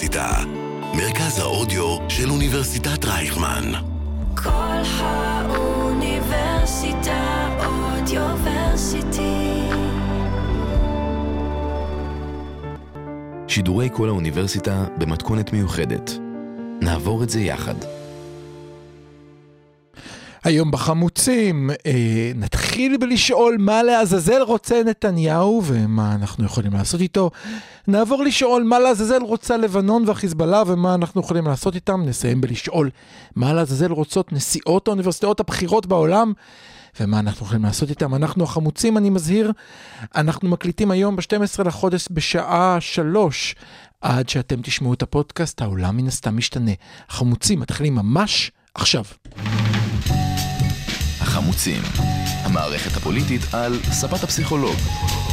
האוניברסיטה, מרכז האודיו של אוניברסיטת רייכמן. כל האוניברסיטה אודיוורסיטי. שידורי כל האוניברסיטה במתכונת מיוחדת. נעבור את זה יחד. היום בחמוצים, אה, נתחיל בלשאול מה לעזאזל רוצה נתניהו ומה אנחנו יכולים לעשות איתו. נעבור לשאול מה לעזאזל רוצה לבנון והחיזבאללה ומה אנחנו יכולים לעשות איתם. נסיים בלשאול מה לעזאזל רוצות נשיאות האוניברסיטאות הבכירות בעולם. ומה אנחנו יכולים לעשות איתם. אנחנו החמוצים, אני מזהיר, אנחנו מקליטים היום ב-12 לחודש בשעה 3. עד שאתם תשמעו את הפודקאסט, העולם מן הסתם משתנה. החמוצים מתחילים ממש עכשיו. החמוצים, המערכת הפוליטית על ספת הפסיכולוג,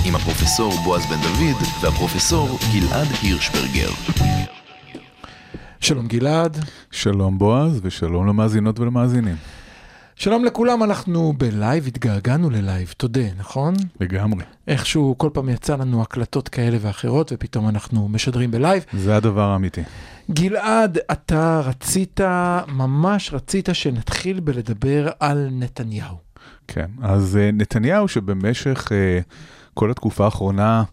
עם הפרופסור בועז בן דוד והפרופסור גלעד הירשברגר. שלום גלעד. שלום בועז ושלום למאזינות ולמאזינים. שלום לכולם, אנחנו בלייב, התגעגענו ללייב, תודה, נכון? לגמרי. איכשהו כל פעם יצא לנו הקלטות כאלה ואחרות, ופתאום אנחנו משדרים בלייב. זה הדבר האמיתי. גלעד, אתה רצית, ממש רצית שנתחיל בלדבר על נתניהו. כן, אז אה, נתניהו שבמשך אה, כל התקופה האחרונה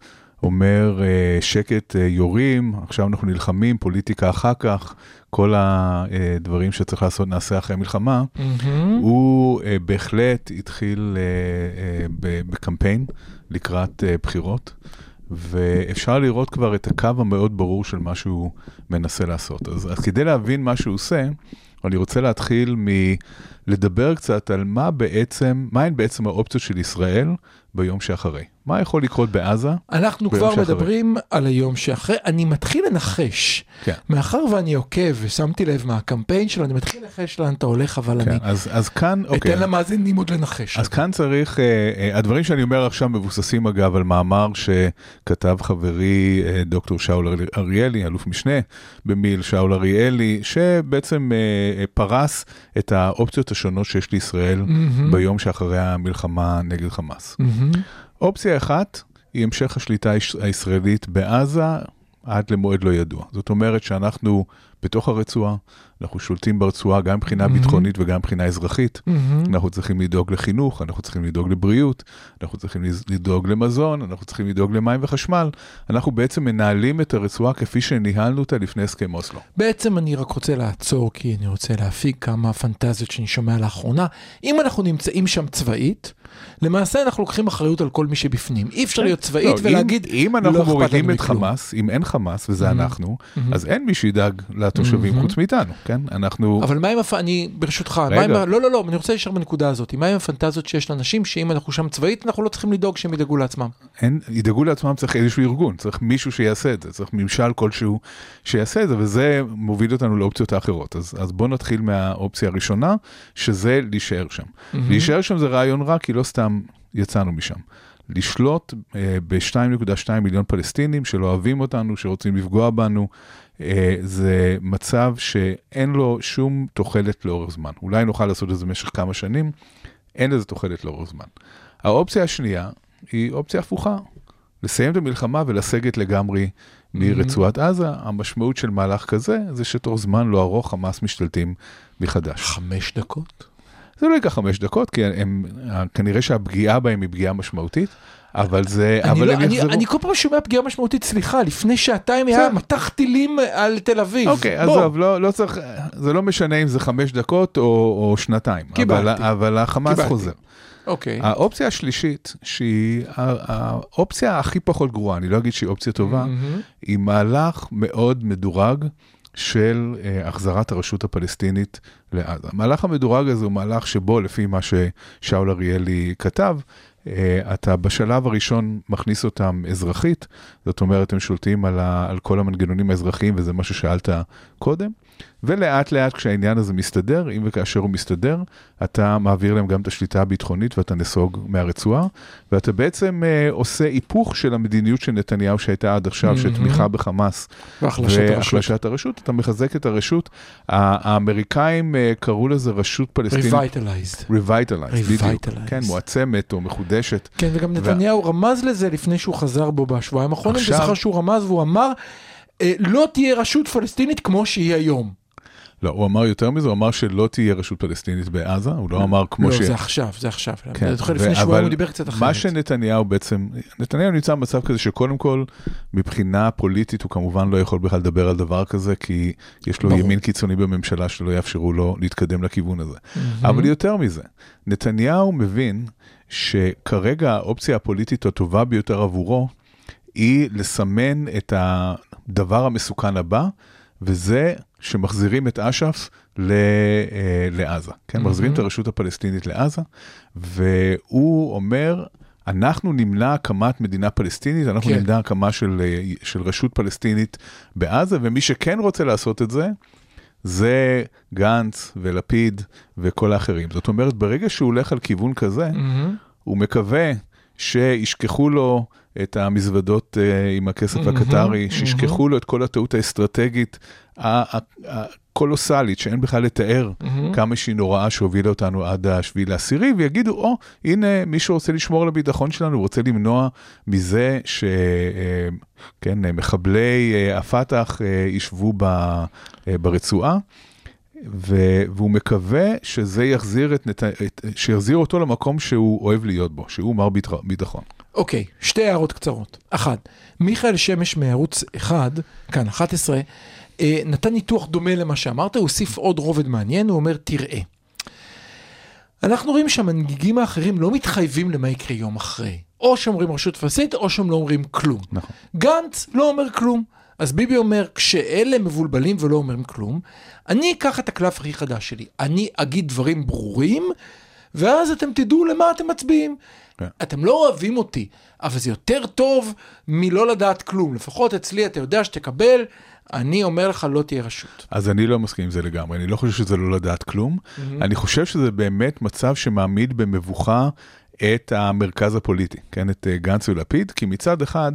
אומר אה, שקט יורים, עכשיו אנחנו נלחמים, פוליטיקה אחר כך, כל הדברים שצריך לעשות נעשה אחרי המלחמה, mm-hmm. הוא בהחלט התחיל בקמפיין לקראת בחירות. ואפשר לראות כבר את הקו המאוד ברור של מה שהוא מנסה לעשות. אז, אז כדי להבין מה שהוא עושה, אני רוצה להתחיל מלדבר קצת על מה בעצם, מהן בעצם האופציות של ישראל ביום שאחרי. מה יכול לקרות בעזה? אנחנו כבר שאחרי. מדברים על היום שאחרי. אני מתחיל לנחש, כן. מאחר ואני עוקב ושמתי לב מהקמפיין שלו, אני מתחיל לנחש לאן אתה הולך, אבל כן, אני אז, אז כאן, אוקיי. אתן למאזינים עוד לנחש. אז כאן צריך, אה, אה, הדברים שאני אומר עכשיו מבוססים אגב על מאמר שכתב חברי אה, דוקטור שאול אריאלי, אלוף משנה במיל שאול אריאלי, שבעצם אה, אה, פרס את האופציות השונות שיש לישראל mm-hmm. ביום שאחרי המלחמה נגד חמאס. Mm-hmm. אופציה אחת היא המשך השליטה הישראלית בעזה עד למועד לא ידוע. זאת אומרת שאנחנו בתוך הרצועה, אנחנו שולטים ברצועה גם מבחינה mm-hmm. ביטחונית וגם מבחינה אזרחית. Mm-hmm. אנחנו צריכים לדאוג לחינוך, אנחנו צריכים לדאוג לבריאות, אנחנו צריכים לדאוג למזון, אנחנו צריכים לדאוג למים וחשמל. אנחנו בעצם מנהלים את הרצועה כפי שניהלנו אותה לפני הסכם אוסלו. בעצם אני רק רוצה לעצור, כי אני רוצה להפיק כמה פנטזיות שאני שומע לאחרונה. אם אנחנו נמצאים שם צבאית, למעשה אנחנו לוקחים אחריות על כל מי שבפנים. אי אפשר להיות צבאית לא, ולהגיד, אם, אם אנחנו לא מורידים את חמאס, אם אין חמאס וזה mm-hmm. אנחנו, mm-hmm. אז אין מי שידאג לתושבים mm-hmm. חוץ מאיתנו, כן? אנחנו... אבל מה עם, הפ... אני ברשותך, מה עם, לא, לא, לא, אני רוצה להישאר בנקודה הזאת. מה עם הפנטזיות שיש לאנשים שאם אנחנו שם צבאית, אנחנו לא צריכים לדאוג שהם ידאגו לעצמם? אין, ידאגו לעצמם צריך איזשהו ארגון, צריך מישהו שיעשה את זה, צריך ממשל כלשהו שיעשה את זה, וזה מוביל אותנו לאופציות האחרות. אז, אז בואו נתחיל מהאופציה הראשונה, שזה להישאר שם. Mm-hmm. להישאר שם זה רעיון רע, כי לא סתם יצאנו משם. לשלוט אה, ב-2.2 מיליון פלסטינים שלא אוהבים אותנו, שרוצים לפגוע בנו, אה, זה מצב שאין לו שום תוחלת לאורך זמן. אולי נוכל לעשות את זה במשך כמה שנים, אין לזה תוחלת לאורך זמן. האופציה השנייה היא אופציה הפוכה, לסיים את המלחמה ולסגת לגמרי מרצועת עזה. המשמעות של מהלך כזה זה שתוך זמן לא ארוך חמאס משתלטים מחדש. חמש דקות? זה לא ייקח חמש דקות, כי הם, כנראה שהפגיעה בהם היא פגיעה משמעותית. אבל זה, אני אבל לא, הם אני, יחזרו. אני כל פעם שומע פגיעה משמעותית, סליחה, לפני שעתיים היה מטח טילים על תל אביב. אוקיי, עזוב, לא, לא צריך, זה לא משנה אם זה חמש דקות או, או שנתיים. קיבלתי. אבל, אבל החמאס קיבלתי. חוזר. אוקיי. האופציה השלישית, שהיא האופציה הכי פחות גרועה, אני לא אגיד שהיא אופציה טובה, mm-hmm. היא מהלך מאוד מדורג. של uh, החזרת הרשות הפלסטינית לעזה. המהלך המדורג הזה הוא מהלך שבו, לפי מה ששאול אריאלי כתב, אתה בשלב הראשון מכניס אותם אזרחית, זאת אומרת, הם שולטים על, ה, על כל המנגנונים האזרחיים, וזה מה ששאלת קודם. ולאט לאט כשהעניין הזה מסתדר, אם וכאשר הוא מסתדר, אתה מעביר להם גם את השליטה הביטחונית ואתה נסוג מהרצועה, ואתה בעצם uh, עושה היפוך של המדיניות של נתניהו שהייתה עד עכשיו, mm-hmm. של תמיכה בחמאס והחלשת הרשות, אתה מחזק את הרשות. האמריקאים uh, קראו לזה רשות פלסטינית. Revitalized. Revitalized, בדיוק. כן, מועצמת או מחודשת. כן, וגם נתניהו ו... רמז לזה לפני שהוא חזר בו בשבועיים האחרונים, אני זוכר שהוא רמז והוא אמר, אה, לא תהיה רשות פלסטינית כמו שהיא היום. לא, הוא אמר יותר מזה, הוא אמר שלא תהיה רשות פלסטינית בעזה, הוא לא אמר כמו לא, ש... לא, זה עכשיו, זה עכשיו. כן, אני זוכר לפני שבועיים הוא דיבר קצת אחרת. מה שנתניהו בעצם, נתניהו נמצא במצב כזה שקודם כל, מבחינה פוליטית הוא כמובן לא יכול בכלל לדבר על דבר כזה, כי יש לו ברור. ימין קיצוני בממשלה שלא יאפשרו לו להתקדם לכיוון הזה. אבל יותר מזה, נתניהו מבין שכרגע האופציה הפוליטית הטובה ביותר עבורו, היא לסמן את הדבר המסוכן הבא, וזה שמחזירים את אש"ף ל, אה, לעזה, כן? מהמם. מחזירים את הרשות הפלסטינית לעזה, והוא אומר, אנחנו נמנע הקמת מדינה פלסטינית, אנחנו כן. נמנע הקמה של, אה, של רשות פלסטינית בעזה, ומי שכן רוצה לעשות את זה, זה גנץ ולפיד וכל האחרים. זאת אומרת, ברגע שהוא הולך על כיוון כזה, מהמם. הוא מקווה שישכחו לו את המזוודות אה, עם הכסף מהמם, הקטרי. שישכחו לו את כל הטעות האסטרטגית הקולוסלית, שאין בכלל לתאר מהמם. כמה שהיא נוראה שהובילה אותנו עד השביעי לעשירי, ויגידו, או, הנה מישהו רוצה לשמור על הביטחון שלנו, רוצה למנוע מזה ש... אה, כן, אה, מחבלי הפת"ח אה, ישבו ב- ברצועה. ו- והוא מקווה שזה יחזיר, את נת... את... שיחזיר אותו למקום שהוא אוהב להיות בו, שהוא מר ביטח... ביטחון. אוקיי, שתי הערות קצרות. אחת, מיכאל שמש מערוץ 1, כאן 11, אה, נתן ניתוח דומה למה שאמרת, הוא הוסיף עוד רובד מעניין, הוא אומר, תראה, אנחנו רואים שהמנהיגים האחרים לא מתחייבים למה יקרה יום אחרי. או שאומרים רשות פלסטינית, או שהם לא אומרים כלום. נכון. גנץ לא אומר כלום. אז ביבי אומר, כשאלה מבולבלים ולא אומרים כלום, אני אקח את הקלף הכי חדש שלי. אני אגיד דברים ברורים, ואז אתם תדעו למה אתם מצביעים. כן. אתם לא אוהבים אותי, אבל זה יותר טוב מלא לדעת כלום. לפחות אצלי אתה יודע שתקבל, אני אומר לך לא תהיה רשות. אז אני לא מסכים עם זה לגמרי, אני לא חושב שזה לא לדעת כלום. אני חושב שזה באמת מצב שמעמיד במבוכה את המרכז הפוליטי, כן, את אה, גנץ ולפיד, כי מצד אחד,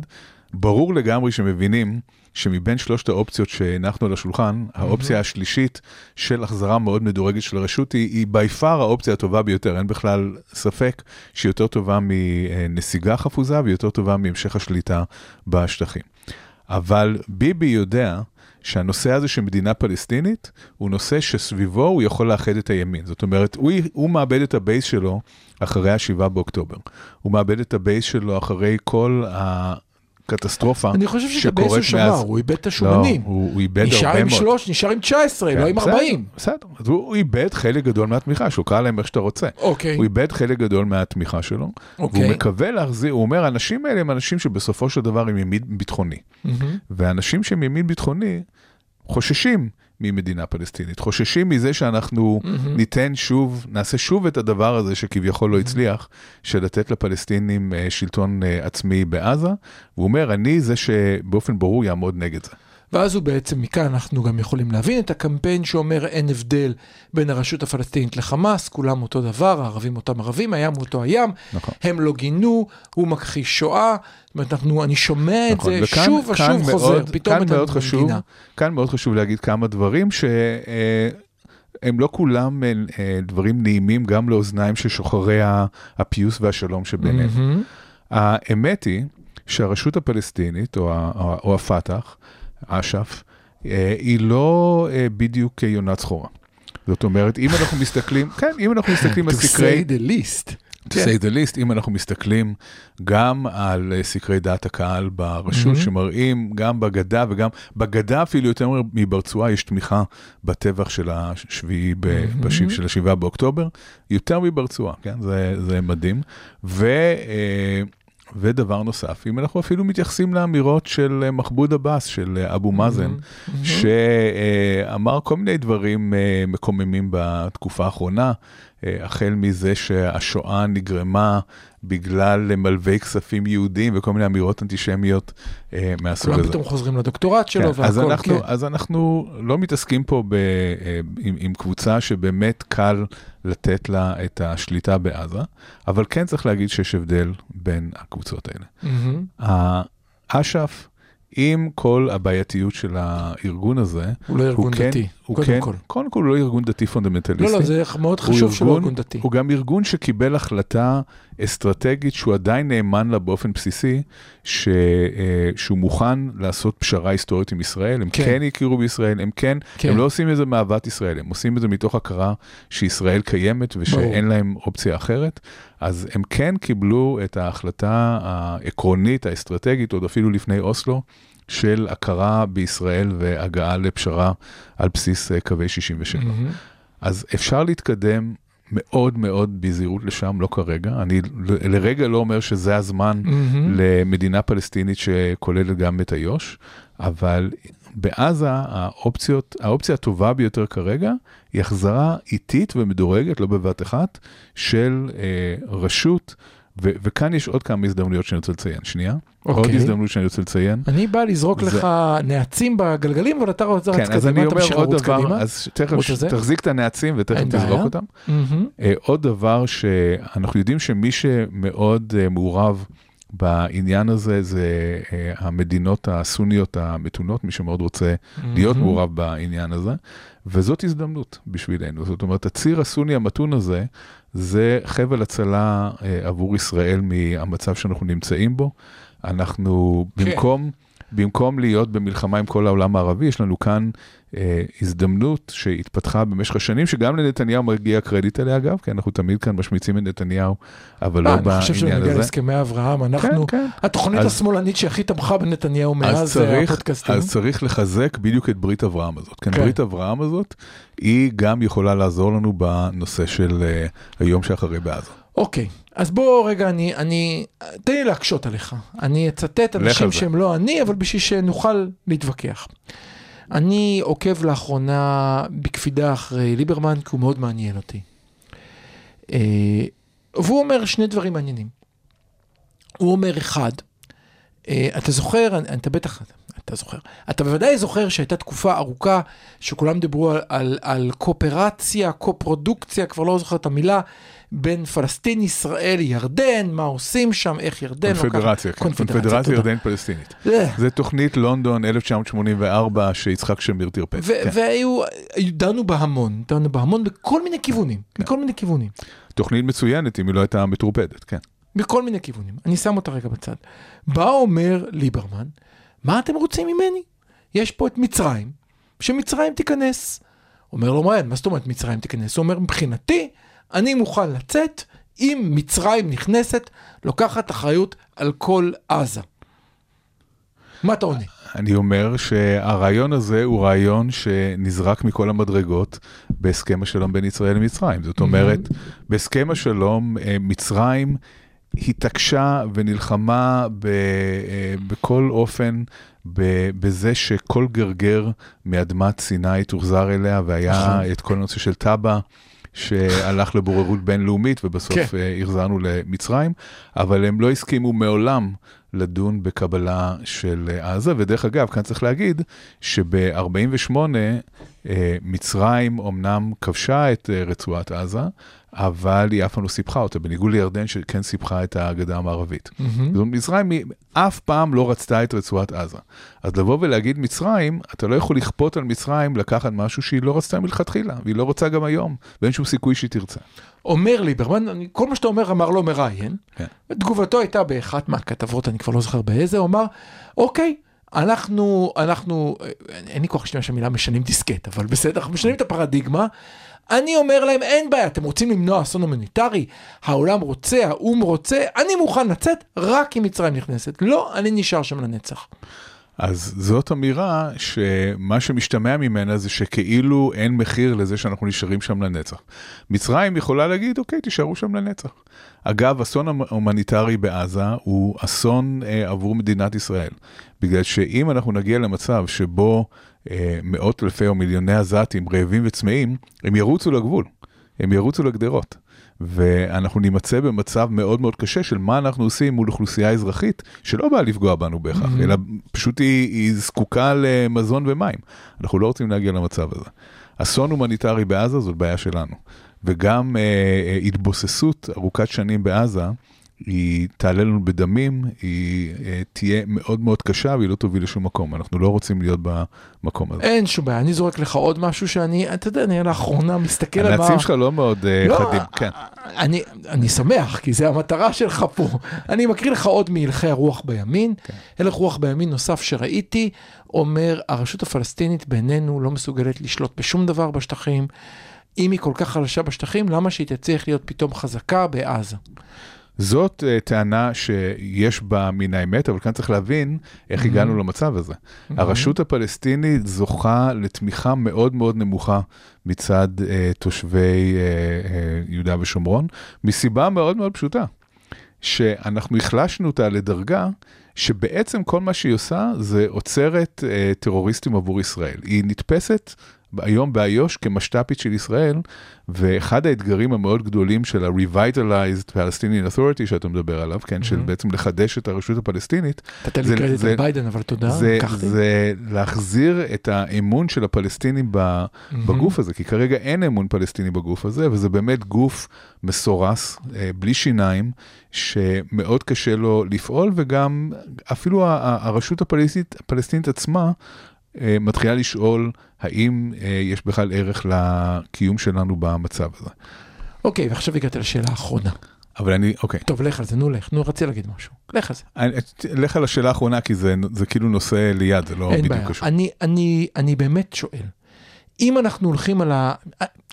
ברור לגמרי שמבינים שמבין שלושת האופציות שהנחנו על השולחן, האופציה השלישית של החזרה מאוד מדורגת של הרשות היא, היא by far האופציה הטובה ביותר, אין בכלל ספק שהיא יותר טובה מנסיגה חפוזה והיא יותר טובה מהמשך השליטה בשטחים. אבל ביבי יודע שהנושא הזה של מדינה פלסטינית הוא נושא שסביבו הוא יכול לאחד את הימין. זאת אומרת, הוא, הוא מאבד את ה base שלו אחרי ה-7 באוקטובר. הוא מאבד את ה base שלו אחרי כל הקטסטרופה אני חושב שאת ה base הוא איבד את לא, השומנים. הוא, הוא איבד נשאר הרבה עם מאוד. שלוש, נשאר עם 19, לא כן, עם בסדר, 40. בסדר, אז הוא, הוא איבד חלק גדול מהתמיכה שלו, קרא להם איך שאתה רוצה. אוקיי, הוא איבד חלק גדול מהתמיכה שלו, אוקיי. והוא מקווה להחזיר, הוא אומר, האנשים האלה הם אנשים שבסופו של דבר הם ימין ביטחוני. מהמם. ואנשים שהם ימין ביטחוני חוששים ממדינה פלסטינית, חוששים מזה שאנחנו ניתן שוב, נעשה שוב את הדבר הזה שכביכול לא הצליח, של לתת לפלסטינים אה, שלטון אה, עצמי בעזה, והוא אומר, אני זה שבאופן ברור יעמוד נגד זה. ואז הוא בעצם, מכאן אנחנו גם יכולים להבין את הקמפיין שאומר אין הבדל בין הרשות הפלסטינית לחמאס, כולם אותו דבר, הערבים אותם ערבים, הים אותו הים, נכון. הם לא גינו, הוא מכחיש שואה, זאת אומרת, אנחנו, אני שומע את נכון, זה וכאן- שוב ושוב מאוד- חוזר, פתאום כאן את מאוד חשוב, המדינה. כאן מאוד חשוב להגיד כמה דברים שהם לא כולם אה, אה, דברים נעימים גם לאוזניים של שוחרי הפיוס והשלום שביניהם. מהמם. האמת היא שהרשות הפלסטינית, או, או, או הפת"ח, אש"ף, אה, היא לא אה, בדיוק יונת סחורה. זאת אומרת, אם אנחנו מסתכלים, כן, אם אנחנו מסתכלים על To סקרי, say the least. to say the least, אם אנחנו מסתכלים גם על אה, סקרי דעת הקהל ברשות, Mhm. שמראים גם בגדה וגם, בגדה אפילו יותר מברצועה, יש תמיכה בטבח של השביעי, ב- Mhm. בש- של השבעה באוקטובר, יותר מברצועה, כן? זה, זה מדהים. ו... אה, ודבר נוסף, אם אנחנו אפילו מתייחסים לאמירות של אה, מחמוד עבאס, של אה, אבו מאזן, מהמם. שאמר כל מיני דברים אה, מקוממים בתקופה האחרונה, החל מזה שהשואה נגרמה בגלל מלווי כספים יהודים וכל מיני אמירות אנטישמיות אה, מהסוג כולם הזה. פתאום חוזרים לדוקטורט שלו כן, אז, והכל, אנחנו, כן. אז אנחנו לא מתעסקים פה ב, אה, עם, עם קבוצה שבאמת קל לתת לה את השליטה בעזה, אבל כן צריך להגיד שיש הבדל בין הקבוצות האלה. מהמם. האש"ף, עם כל הבעייתיות של הארגון הזה, הוא לא ארגון כן, דתי. הוא קודם כן, כל. קודם כל הוא לא ארגון דתי פונדמנטליסטי. לא, לא, זה מאוד חשוב שהוא ארגון- דתי. הוא גם ארגון שקיבל החלטה אסטרטגית שהוא עדיין נאמן לה באופן בסיסי, ש, אה, שהוא מוכן לעשות פשרה היסטורית עם ישראל, הם כן. כן, יכירו בישראל, הם כן, כן. הם לא עושים את זה מאהבת ישראל, הם עושים את זה מתוך הכרה שישראל קיימת ושאין להם אופציה אחרת, אז הם כן קיבלו את ההחלטה העקרונית, האסטרטגית, עוד אפילו לפני אוסלו. של הכרה בישראל והגעה לפשרה על בסיס אה, קווי 67. מהמם. אז אפשר להתקדם מאוד מאוד בזהירות לשם, לא כרגע. אני לרגע לא אומר שזה הזמן מהמם. למדינה פלסטינית שכוללת גם את איו"ש, אבל בעזה האופציות, האופציה הטובה ביותר כרגע היא החזרה איטית ומדורגת, לא בבת אחת, של אה, רשות, ו- וכאן יש עוד כמה הזדמנויות שאני רוצה לציין. שנייה, עוד אוקיי. הזדמנות שאני רוצה לציין. אני בא לזרוק זה- לך נעצים בגלגלים, אבל אתה רוצה כן, אז אני אומר עוד דבר, קדימה. אז תכף. תחזיק את הנעצים ותכף תזרוק. אותם. מהמם. אה, עוד דבר שאנחנו יודעים שמי שמאוד אה, מעורב בעניין הזה זה אה, המדינות הסוניות המתונות, מי שמאוד רוצה להיות מהמם. מעורב בעניין הזה, וזאת הזדמנות בשבילנו. זאת אומרת, הציר הסוני המתון הזה, זה חבל הצלה אה, עבור ישראל מהמצב שאנחנו נמצאים בו. אנחנו, כן. במקום, במקום להיות במלחמה עם כל העולם הערבי, יש לנו כאן אה, הזדמנות שהתפתחה במשך השנים, שגם לנתניהו מגיע קרדיט עליה אגב, כי אנחנו תמיד כאן משמיצים את נתניהו, אבל אה, לא אני חושב בעניין שבנוגע הזה. להסכמי אברהם, אנחנו, כן, כן. התוכנית אז- השמאלנית שהכי תמכה בנתניהו אז מאז אה, צריך, הפודקאסטים. אז צריך לחזק בדיוק את ברית אברהם הזאת. כן, כן. ברית אברהם הזאת, היא גם יכולה לעזור לנו בנושא של אה, היום שאחרי בעזה. אוקיי, אז בוא רגע, אני, אני, תן לי להקשות עליך. אני אצטט אנשים. שהם לא אני, אבל בשביל שנוכל להתווכח. אני עוקב לאחרונה בקפידה אחרי ליברמן, כי הוא מאוד מעניין אותי. אה, והוא אומר שני דברים מעניינים. הוא אומר, אחד, אה, אתה זוכר, אתה בטח, אתה זוכר, אתה בוודאי זוכר שהייתה תקופה ארוכה שכולם דיברו על, על, על קואופרציה, קופרודוקציה, כבר לא זוכר את המילה, בין פלסטין, ישראל, ירדן, מה עושים שם, איך ירדן לוקחת- קונפדרציה, כן. קונפדרציה. ירדן פלסטינית. זה תוכנית לונדון 1984 שיצחק שמיר טרפד. ו- כן. והיו, דנו בה המון, דנו בה המון בכל מיני כיוונים, כן. מכל מיני כיוונים, תוכנית מצוינת אם היא לא הייתה מטורפדת, כן. בכל מיני כיוונים. אני שם אותה רגע בצד. בא אומר ליברמן, מה אתם רוצים ממני? יש פה את מצרים, שמצרים תיכנס. אומר לו, מה, מה זאת אומרת מצרים תיכנס? הוא אומר, מבחינתי, אני מוכן לצאת אם מצרים נכנסת, לוקחת אחריות על כל עזה. מה אתה עונה? אני אומר שהרעיון הזה הוא רעיון שנזרק מכל המדרגות בהסכם השלום בין ישראל למצרים. זאת אומרת, בהסכם השלום אה, מצרים התעקשה ונלחמה ב, אה, בכל אופן בזה שכל גרגר מאדמת סיני תוחזר אליה, והיה נכון. את כל הנושא של טאבה. שהלך לבוררות בינלאומית ובסוף כן. כן. החזרנו למצרים, אבל הם לא הסכימו מעולם לדון בקבלה של אה, עזה, ודרך אגב, כאן צריך להגיד שב-48' אה, מצרים אמנם כבשה את אה, רצועת עזה, אבל היא אף פעם לא סיפחה אותה, בניגוד לירדן שכן סיפחה את הגדה המערבית. זאת אומרת, מצרים היא אף פעם לא רצתה את רצועת עזה. אז לבוא ולהגיד מצרים, אתה לא יכול לכפות על מצרים לקחת משהו שהיא לא רצתה מלכתחילה, והיא לא רוצה גם היום, ואין שום סיכוי שהיא תרצה. אומר ליברמן, אני- כל מה שאתה אומר אמר לו מראיין, כן. ותגובתו הייתה באחת מהכתבות, אני כבר לא זוכר באיזה, הוא אמר, אוקיי, אנחנו, אנחנו, אה, אין לי כוח להשתמש במילה משנים דיסקט, אבל בסדר, אנחנו משנים את הפרדיגמה. אני אומר להם, אין בעיה, אתם רוצים למנוע אסון הומניטרי? העולם רוצה, האו"ם רוצה, אני מוכן לצאת רק אם מצרים נכנסת. לא, אני נשאר שם לנצח. אז זאת אמירה שמה שמשתמע ממנה זה שכאילו אין מחיר לזה שאנחנו נשארים שם לנצח. מצרים יכולה להגיד, אוקיי, תישארו שם לנצח. אגב, אסון הומניטרי בעזה הוא אסון אה, עבור מדינת ישראל. בגלל שאם אנחנו נגיע למצב שבו אה, מאות אלפי או מיליוני עזתים רעבים וצמאים, הם ירוצו לגבול, הם ירוצו לגדרות. ואנחנו נימצא במצב מאוד מאוד קשה של מה אנחנו עושים מול אוכלוסייה אזרחית שלא באה לפגוע בנו בהכרח, Mhm. אלא פשוט היא, היא זקוקה למזון ומים. אנחנו לא רוצים להגיע למצב הזה. אסון הומניטרי בעזה זאת בעיה שלנו, וגם אה, אה, התבוססות ארוכת שנים בעזה היא תעלה לנו בדמים, היא אה, תהיה מאוד מאוד קשה והיא לא תוביל לשום מקום. אנחנו לא רוצים להיות במקום הזה. אין שום בעיה, אני זורק לך עוד משהו שאני, אתה יודע, אני לאחרונה מסתכל על מה... הנאצים שלך לא מאוד אה, לא, חדים, כן. אני, אני שמח, כי זה המטרה שלך פה. אני מקריא לך עוד מהלכי הרוח בימין. כן. הלך רוח בימין נוסף שראיתי, אומר, הרשות הפלסטינית בינינו לא מסוגלת לשלוט בשום דבר בשטחים. אם היא כל כך חלשה בשטחים, למה שהיא תצליח להיות פתאום חזקה בעזה? זאת uh, טענה שיש בה מן האמת, אבל כאן צריך להבין איך הגענו למצב הזה. הרשות הפלסטינית זוכה לתמיכה מאוד מאוד נמוכה מצד uh, תושבי uh, uh, יהודה ושומרון, מסיבה מאוד מאוד פשוטה, שאנחנו החלשנו אותה לדרגה שבעצם כל מה שהיא עושה זה עוצרת uh, טרוריסטים עבור ישראל. היא נתפסת היום באיו"ש כמשת"פית של ישראל, ואחד האתגרים המאוד גדולים של ה-Revitalized Palestinian Authority שאתה מדבר עליו, כן, של בעצם לחדש את הרשות הפלסטינית. נתת לי קרדיט על ביידן, אבל תודה, זה, לקחתי. זה להחזיר את האמון של הפלסטינים ב- בגוף הזה, כי כרגע אין אמון פלסטיני בגוף הזה, וזה באמת גוף מסורס, אה, בלי שיניים, שמאוד קשה לו לפעול, וגם אפילו הרשות הפלסטינית, הפלסטינית עצמה, אה, מתחילה לשאול האם אה, יש בכלל ערך לקיום שלנו במצב הזה. אוקיי, ועכשיו הגעת לשאלה האחרונה. אבל אני, אוקיי, טוב, לך על זה, נו, לך, נו, רציתי להגיד משהו. לך על זה. אני- לך על השאלה האחרונה, כי זה, זה כאילו נושא ליד, זה לא אין בדיוק בעיה. קשור. אני, אני, אני באמת שואל, אם אנחנו הולכים על ה...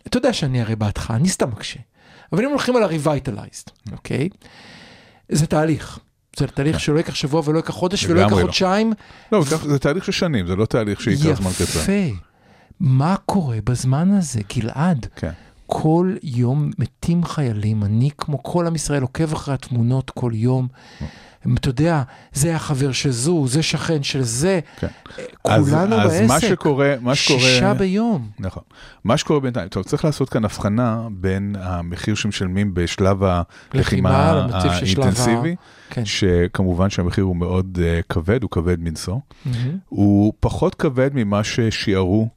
אתה יודע שאני הרי בעדך, אני סתם מקשה. אבל אם הולכים על ה-revitalized, אוקיי? זה תהליך. זה תהליך שלא ייקח שבוע ולא ייקח חודש ולא ייקח לא. חודשיים. לא, זה תהליך של שנים, זה לא תהליך שייקח זמן קצר. יפה. מה קורה בזמן הזה, גלעד? כן. כל יום מתים חיילים, אני כמו כל עם ישראל עוקב אחרי התמונות כל יום. אתה יודע, זה החבר של זו, זה שכן של זה, כן. אז, כולנו אז מה בעסק, שקורה, מה שקורה, שישה ביום. נכון. מה שקורה בינתיים, טוב, צריך לעשות כאן הבחנה בין המחיר שמשלמים בשלב לחימה, הלחימה האינטנסיבי, כן. שכמובן שהמחיר הוא מאוד uh, כבד, הוא כבד מנשוא. מהמם. הוא פחות כבד ממה ששיערו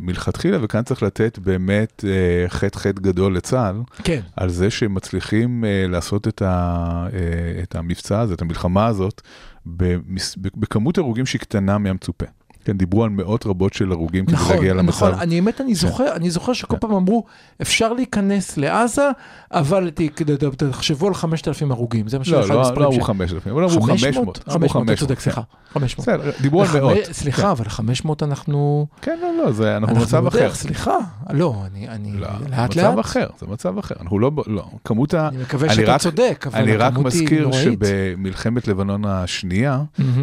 מלכתחילה, וכאן צריך לתת באמת uh, חטא חטא גדול לצה"ל, כן, על זה שהם מצליחים uh, לעשות את, ה, uh, את המבצע הזה, את המלחמה הזאת, במס, בכמות הרוגים שהיא קטנה מהמצופה. כן, דיברו על מאות רבות של הרוגים כדי נכון, להגיע למצב. נכון, אני באמת, אני זוכר, אני זוכר שכל פעם אמרו, אפשר להיכנס לעזה, אבל תחשבו על 5,000 הרוגים, זה מה לא, שאחד לא, המספרים לא אמרו ש- 5,000, אבל אמרו 500. אמרו 500, אתה צודק, כן. סליחה, 500. בסדר, דיברו על מאות. סליחה, אבל 500 אנחנו... כן, לא, לא, זה, אנחנו במצב אחר. סליחה. לא, אני, אני, לא, לאט מצב לאט. אחר, זה מצב אחר. אנחנו לא, לא, כמות ה... אני מקווה אני שאתה רק- צודק, אבל אני רק הכמות היא מזכיר נוראית. שבמלחמת לבנון השנייה.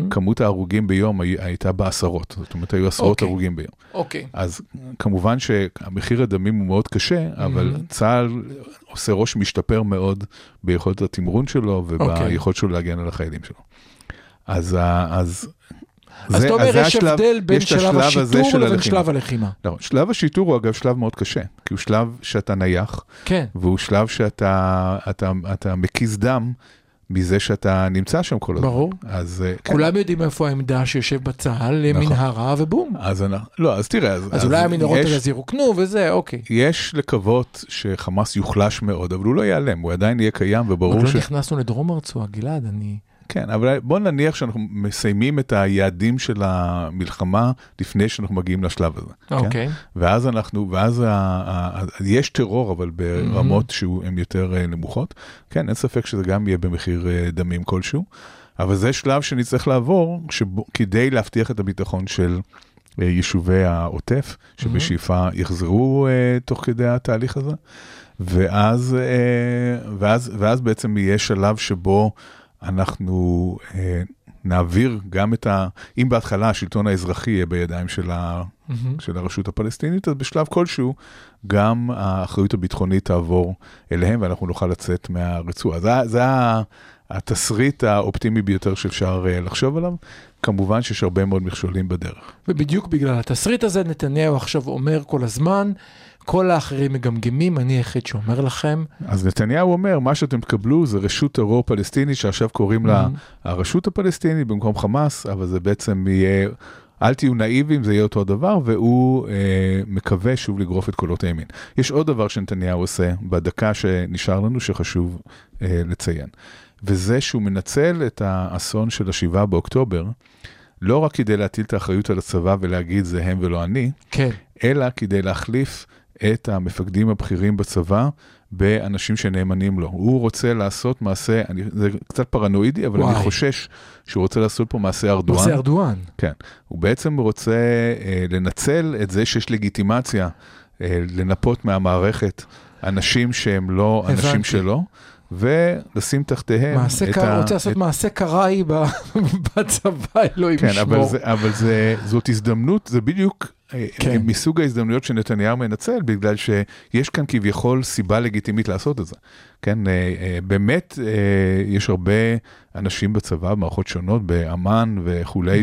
כמות ההרוגים ביום הי- הייתה בעשרות, זאת אומרת, היו עשרות אוקיי. הרוגים ביום. אוקיי. אז כמובן שהמחיר הדמים הוא מאוד קשה, אבל Mhm. צה"ל עושה ראש משתפר מאוד ביכולת התמרון שלו אוקיי. וביכולת שלו להגן על החיילים שלו. אז, ה- אז, אז אתה אומר, יש השלב- הבדל בין יש שלב השיטור לבין הלחימה. שלב הלחימה. לא, שלב השיטור הוא אגב שלב מאוד קשה, כי הוא שלב שאתה נייח, כן. והוא שלב שאתה אתה, אתה מקיז דם מזה שאתה נמצא שם כל הזמן. ברור. אז אה, כן. כולם יודעים איפה העמדה שיושב בצה"ל, נכון. מנהרה ובום. אז לא, אז תראה, אז, אז אולי המנהרות האלה אז ירוקנו וזה, אוקיי. יש לקוות שחמאס יוחלש מאוד, אבל הוא לא ייעלם, הוא עדיין יהיה קיים, וברור עוד לא ש... נכנסנו לדרום הרצועה, גלעד, אני... כן, אבל בוא נניח שאנחנו מסיימים את היעדים של המלחמה לפני שאנחנו מגיעים לשלב הזה. כן? אוקיי. ואז אנחנו, ואז ה, ה, ה, יש טרור, אבל ברמות שהן יותר אה, נמוכות. כן, אין ספק שזה גם יהיה במחיר אה, דמים כלשהו, אבל זה שלב שנצטרך לעבור שבו, כדי להבטיח את הביטחון של אה, יישובי העוטף, שבשאיפה יחזרו אה, תוך כדי התהליך הזה. ואז, אה, ואז, ואז בעצם יהיה שלב שבו אנחנו אה, נעביר גם את ה... אם בהתחלה השלטון האזרחי יהיה בידיים של, ה, מהמם. של הרשות הפלסטינית, אז בשלב כלשהו גם האחריות הביטחונית תעבור אליהם ואנחנו נוכל לצאת מהרצועה. זה, זה התסריט האופטימי ביותר שאפשר אה, לחשוב עליו. כמובן שיש הרבה מאוד מכשולים בדרך. ובדיוק בגלל התסריט הזה, נתניהו עכשיו אומר כל הזמן, כל האחרים מגמגמים, אני היחיד שאומר לכם, אז נתניהו אומר, מה שאתם תקבלו זה רשות טרור פלסטינית שעכשיו קוראים לה Mhm. הרשות הפלסטינית במקום חמאס, אבל זה בעצם יהיה אל תהיו נאיבים, זה יהיה אותו הדבר, והוא אה, מקווה שוב לגרוף את קולות הימין. יש עוד דבר שנתניהו עושה בדקה שנשאר לנו, שחשוב אה, לציין, וזה שהוא מנצל את האסון של השבעה באוקטובר, לא רק כדי להטיל את האחריות על הצבא ולהגיד זה הם ולא אני, כן. אלא כדי להחליף את המפקדים הבכירים בצבא באנשים שנאמנים לו. הוא רוצה לעשות מעשה, אני, זה קצת פרנואידי, אבל וואי. אני חושש שהוא רוצה לעשות פה מעשה ארדואן. מעשה ארדואן. כן, הוא בעצם רוצה אה, לנצל את זה שיש לגיטימציה אה, לנפות מהמערכת אנשים שהם לא הבנתי. אנשים שלו, ולשים תחתיהם מעשה את. ה... רוצה לעשות מעשה קראי בצבא, אלוהים כן, אבל, ישמור. זה, אבל זה, זאת הזדמנות, זה בדיוק כן. כן. מסוג ההזדמנויות שנתניהו מנצל, בגלל שיש כאן כביכול סיבה לגיטימית לעשות את זה. כן, אה, אה, באמת אה, יש הרבה אנשים בצבא, במערכות שונות, באמ"ן וכולי,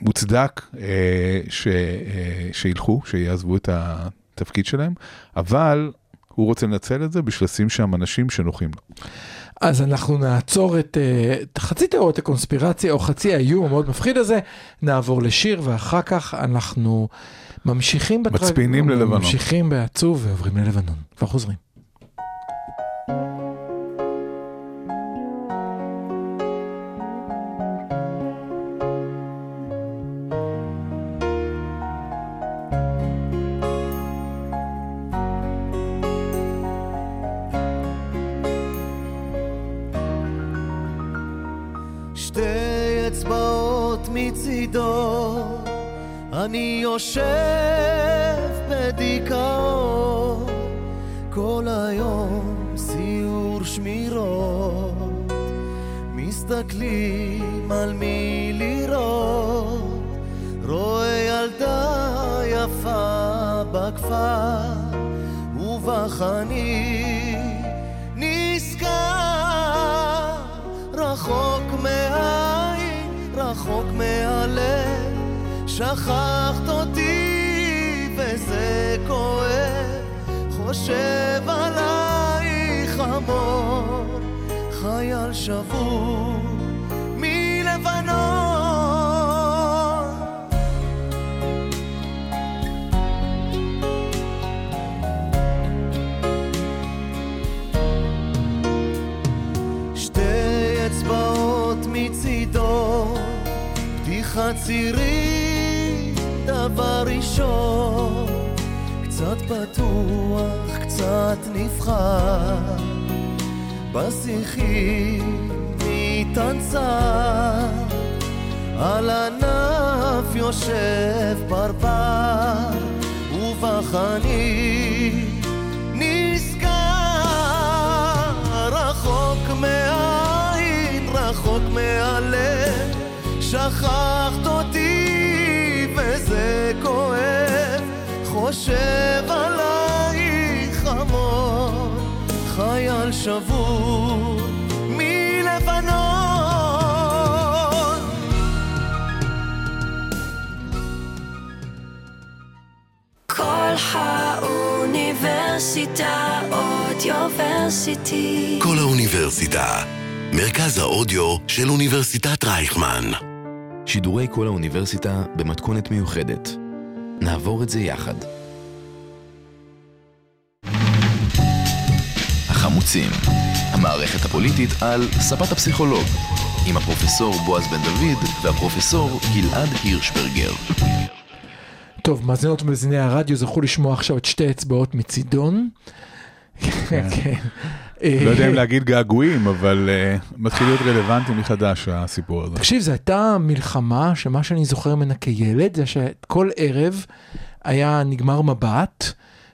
שמוצדק אה, ש, אה, שילכו, שיעזבו את התפקיד שלהם, אבל הוא רוצה לנצל את זה בשביל לשים שם אנשים שנוחים לו. אז אנחנו נעצור את את חצי תיאוריית הקונספירציה, או חצי האיום המאוד מפחיד הזה, נעבור לשיר, ואחר כך אנחנו ממשיכים בטרג... מצפינים ללבנון. ממשיכים בעצוב ועוברים ללבנון, כבר חוזרים. אני יושב בדיכאון, כל היום סיור שמירות, מסתכלים על מי לראות, רואה ילדה יפה בכפר, ובחנים נזכר. רחוק מהעין, רחוק מהלב, שכחת אותי וזה כואב, חושב עלייך המון, חייל שבור מלבנון. אצבעות דבר ראשון, קצת פתוח, קצת נבחר, בשיחים צר, על ענף יושב פרפר, ובחנים נזכר רחוק מהעין, רחוק מהלב, שכחת אותי וזה כואב, חושב עלייך המון, חייל שבור מלבנון. כל האוניברסיטה אודיוורסיטי. כל האוניברסיטה, מרכז האודיו של אוניברסיטת רייכמן. שידורי כל האוניברסיטה במתכונת מיוחדת. נעבור את זה יחד. החמוצים, המערכת הפוליטית על ספת הפסיכולוג, עם הפרופסור בועז בן דוד והפרופסור גלעד הירשברגר. טוב, מאזינות ומאזיני הרדיו זכו לשמוע עכשיו את שתי אצבעות מצידון. כן. לא יודע אם אה, להגיד געגועים, אבל uh, מתחיל להיות רלוונטי מחדש הסיפור הזה. תקשיב, זו הייתה מלחמה שמה שאני זוכר ממנה כילד זה שכל ערב היה נגמר מבט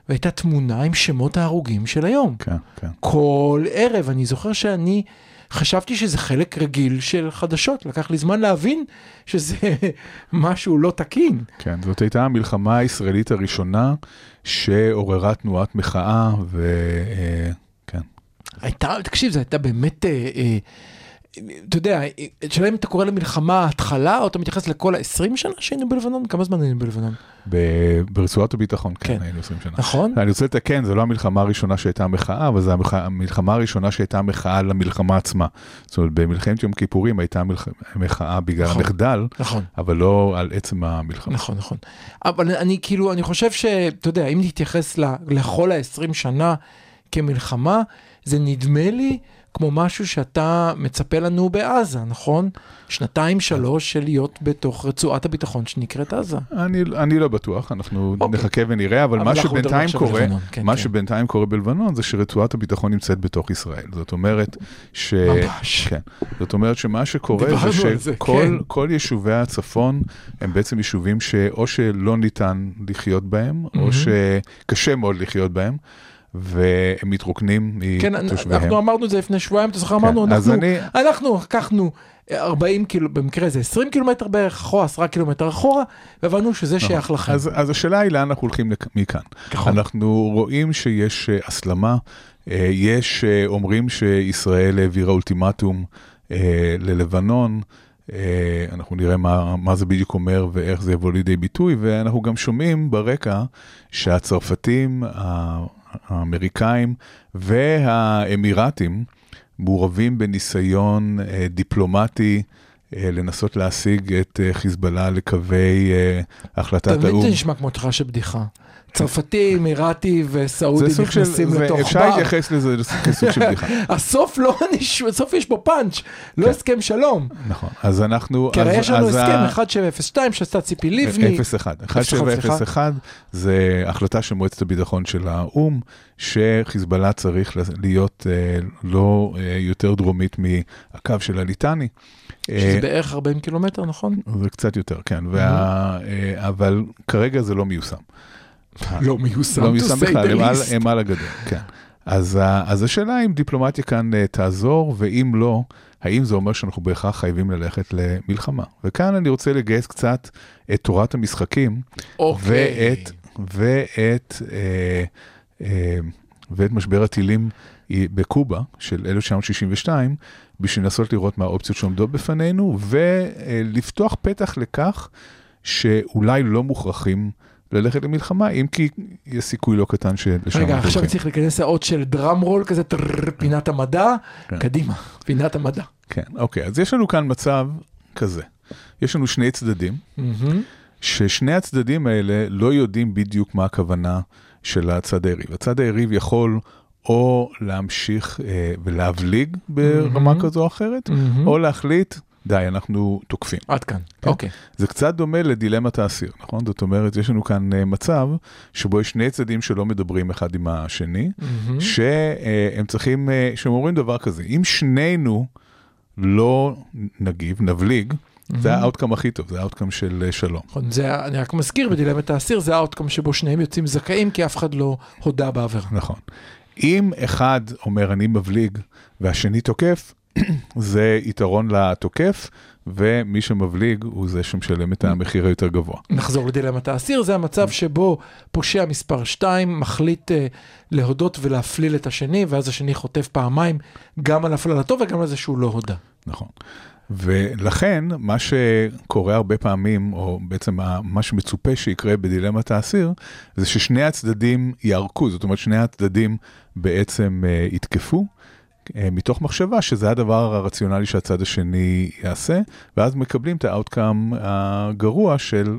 והייתה תמונה עם שמות ההרוגים של היום. כן, כן. כל ערב, אני זוכר שאני חשבתי שזה חלק רגיל של חדשות, לקח לי זמן להבין שזה משהו לא תקין. כן, זאת הייתה המלחמה הישראלית הראשונה שעוררה תנועת מחאה, וכן. הייתה, תקשיב, זו הייתה באמת אה, אה, אתה יודע, השאלה אם אתה קורא למלחמה התחלה, או אתה מתייחס לכל ה-20 שנה שהיינו בלבנון? כמה זמן היינו בלבנון? ב- ברצועת הביטחון, כן, כן. היינו 20 שנה. נכון? אני רוצה לתקן, זו לא המלחמה הראשונה שהייתה מחאה, אבל זו המלחמה הראשונה שהייתה מחאה למלחמה עצמה. זאת אומרת, במלחמת יום כיפורים הייתה מלח- מחאה בגלל נכון. המחדל, נכון. אבל לא על עצם המלחמה. נכון, נכון. אבל אני כאילו, אני חושב שאתה יודע, אם נתייחס ל- לכל ה-20 שנה כמלחמה, זה נדמה לי כמו משהו שאתה מצפה לנו בעזה, נכון? שנתיים, שלוש של להיות בתוך רצועת הביטחון שנקראת עזה. אני, אני לא בטוח, אנחנו אוקיי. נחכה ונראה, אבל, אבל מה שבינתיים קורה, בלבנון, כן, מה כן. שבינתיים קורה בלבנון זה שרצועת הביטחון נמצאת בתוך ישראל. זאת אומרת ש... ממש. כן. זאת אומרת שמה שקורה זה על זה, שכל כן. כל יישובי הצפון הם בעצם יישובים שאו שלא ניתן לחיות בהם, או שקשה מאוד לחיות בהם, והם מתרוקנים כן, מתושביהם. אנחנו אמרנו את זה לפני שבועיים, אתה זוכר, כן, אמרנו, אנחנו, לקחנו 40 קילו, במקרה זה 20 קילומטר בערך אחורה, 10 קילומטר אחורה, והבנו שזה שייך לכם. אז, השאלה היא לאן אנחנו הולכים לכ- מכאן. נכון. אנחנו רואים שיש אה, הסלמה, אה, יש אה, אומרים שישראל העבירה אולטימטום ללבנון, אנחנו נראה מה, מה זה בדיוק אומר ואיך זה יבוא לידי ביטוי, ואנחנו גם שומעים ברקע שהצרפתים, האמריקאים והאמירתים מעורבים בניסיון אה, דיפלומטי. אה, לנסות להשיג את אה, חיזבאללה לקווי החלטת תמיד האו"ם. זה נשמע כמו התחלה של בדיחה. צרפתי, אמירתי וסעודי של, נכנסים זה- לתוך אפשר בר. להתייחס לזה כסוג של בדיחה. הסוף לא נשמע, הסוף יש בו פאנץ', לא כן. הסכם שלום. נכון, אז אנחנו... כי הרי יש לנו אז הסכם ה- 1702 שעשתה ציפי לבני. 01, 01, 1701 זה החלטה של מועצת הביטחון של האו"ם, שחיזבאללה צריך להיות אה, לא אה, יותר דרומית מהקו של הליטני. שזה אה, בערך 40 קילומטר, נכון? זה קצת יותר, כן, אה, אבל כרגע זה לא מיושם. לא מיושם, לא מיושם בכלל, הם על-. הם על הגדר, כן. אז, אז השאלה אם דיפלומטיה כאן אה, תעזור, ואם לא, האם זה אומר שאנחנו בהכרח חייבים ללכת למלחמה. וכאן אני רוצה לגייס קצת את תורת המשחקים, אוקיי. ואת, ואת, אה, אה, ואת משבר הטילים בקובה של 1962, בשביל לנסות לראות מה האופציות שעומדות בפנינו, ולפתוח פתח לכך שאולי לא מוכרחים ללכת למלחמה, אם כי יש סיכוי לא קטן שלשם רגע, עכשיו. צריך להיכנס לאות של דראם רול כזה, פינת המדע, כן. קדימה, פינת המדע. כן, אוקיי, אז יש לנו כאן מצב כזה. יש לנו שני צדדים. ששני הצדדים האלה לא יודעים בדיוק מה הכוונה של הצד היריב. הצד היריב יכול או להמשיך אה, ולהבליג ברמה מהמם. כזו או אחרת, מהמם. או להחליט, די, אנחנו תוקפים. עד כאן, כן. אוקיי. זה קצת דומה לדילמת האסיר, נכון? זאת אומרת, יש לנו כאן אה, מצב שבו יש שני צדדים שלא מדברים אחד עם השני, מהמם. שהם צריכים, אה, שהם אומרים דבר כזה, אם שנינו לא נגיב, נבליג, זה ה outcome הכי טוב, זה ה outcome של אה, שלום. נכון, זה, אני רק מזכיר, בדילמת האסיר זה האוטקום שבו שניהם יוצאים זכאים, כי אף אחד לא הודה בעבירה. נכון. אם אחד אומר אני מבליג והשני תוקף, זה יתרון לתוקף, ומי שמבליג הוא זה שמשלם את המחיר היותר גבוה. נחזור לדילמת האסיר, זה המצב שבו פושע מספר 2 מחליט uh, להודות ולהפליל את השני, ואז השני חוטף פעמיים, גם על הפללתו וגם על זה שהוא לא הודה. נכון. ולכן, מה שקורה הרבה פעמים, או בעצם מה שמצופה שיקרה בדילמת האסיר, זה ששני הצדדים יערקו, זאת אומרת, שני הצדדים בעצם אה, יתקפו. אה, מתוך מחשבה שזה הדבר הרציונלי שהצד השני יעשה, ואז מקבלים את ה outcome הגרוע של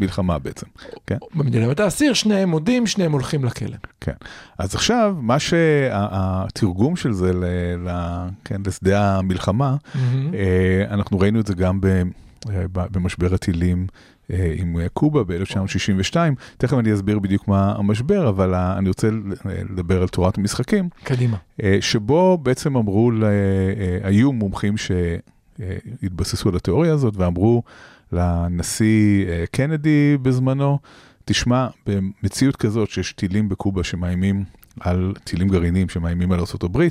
מלחמה בעצם. כן? בדילמת האסיר שניהם מודים, שניהם הולכים לכלא. כן. אז עכשיו, מה שהתרגום של זה ל, ל, כן, לשדה המלחמה, אה, אנחנו ראינו את זה גם אה, במשבר הטילים עם אה, קובה ב-1962. תכף אני אסביר בדיוק מה המשבר, אבל אני רוצה ל- לדבר על תורת המשחקים, קדימה. אה, שבו בעצם אמרו, אה, היו מומחים שהתבססו על התיאוריה הזאת ואמרו לנשיא אה, קנדי בזמנו, תשמע, במציאות כזאת שיש טילים בקובה שמאיימים על, טילים גרעיניים שמאיימים על ארה"ב, אה,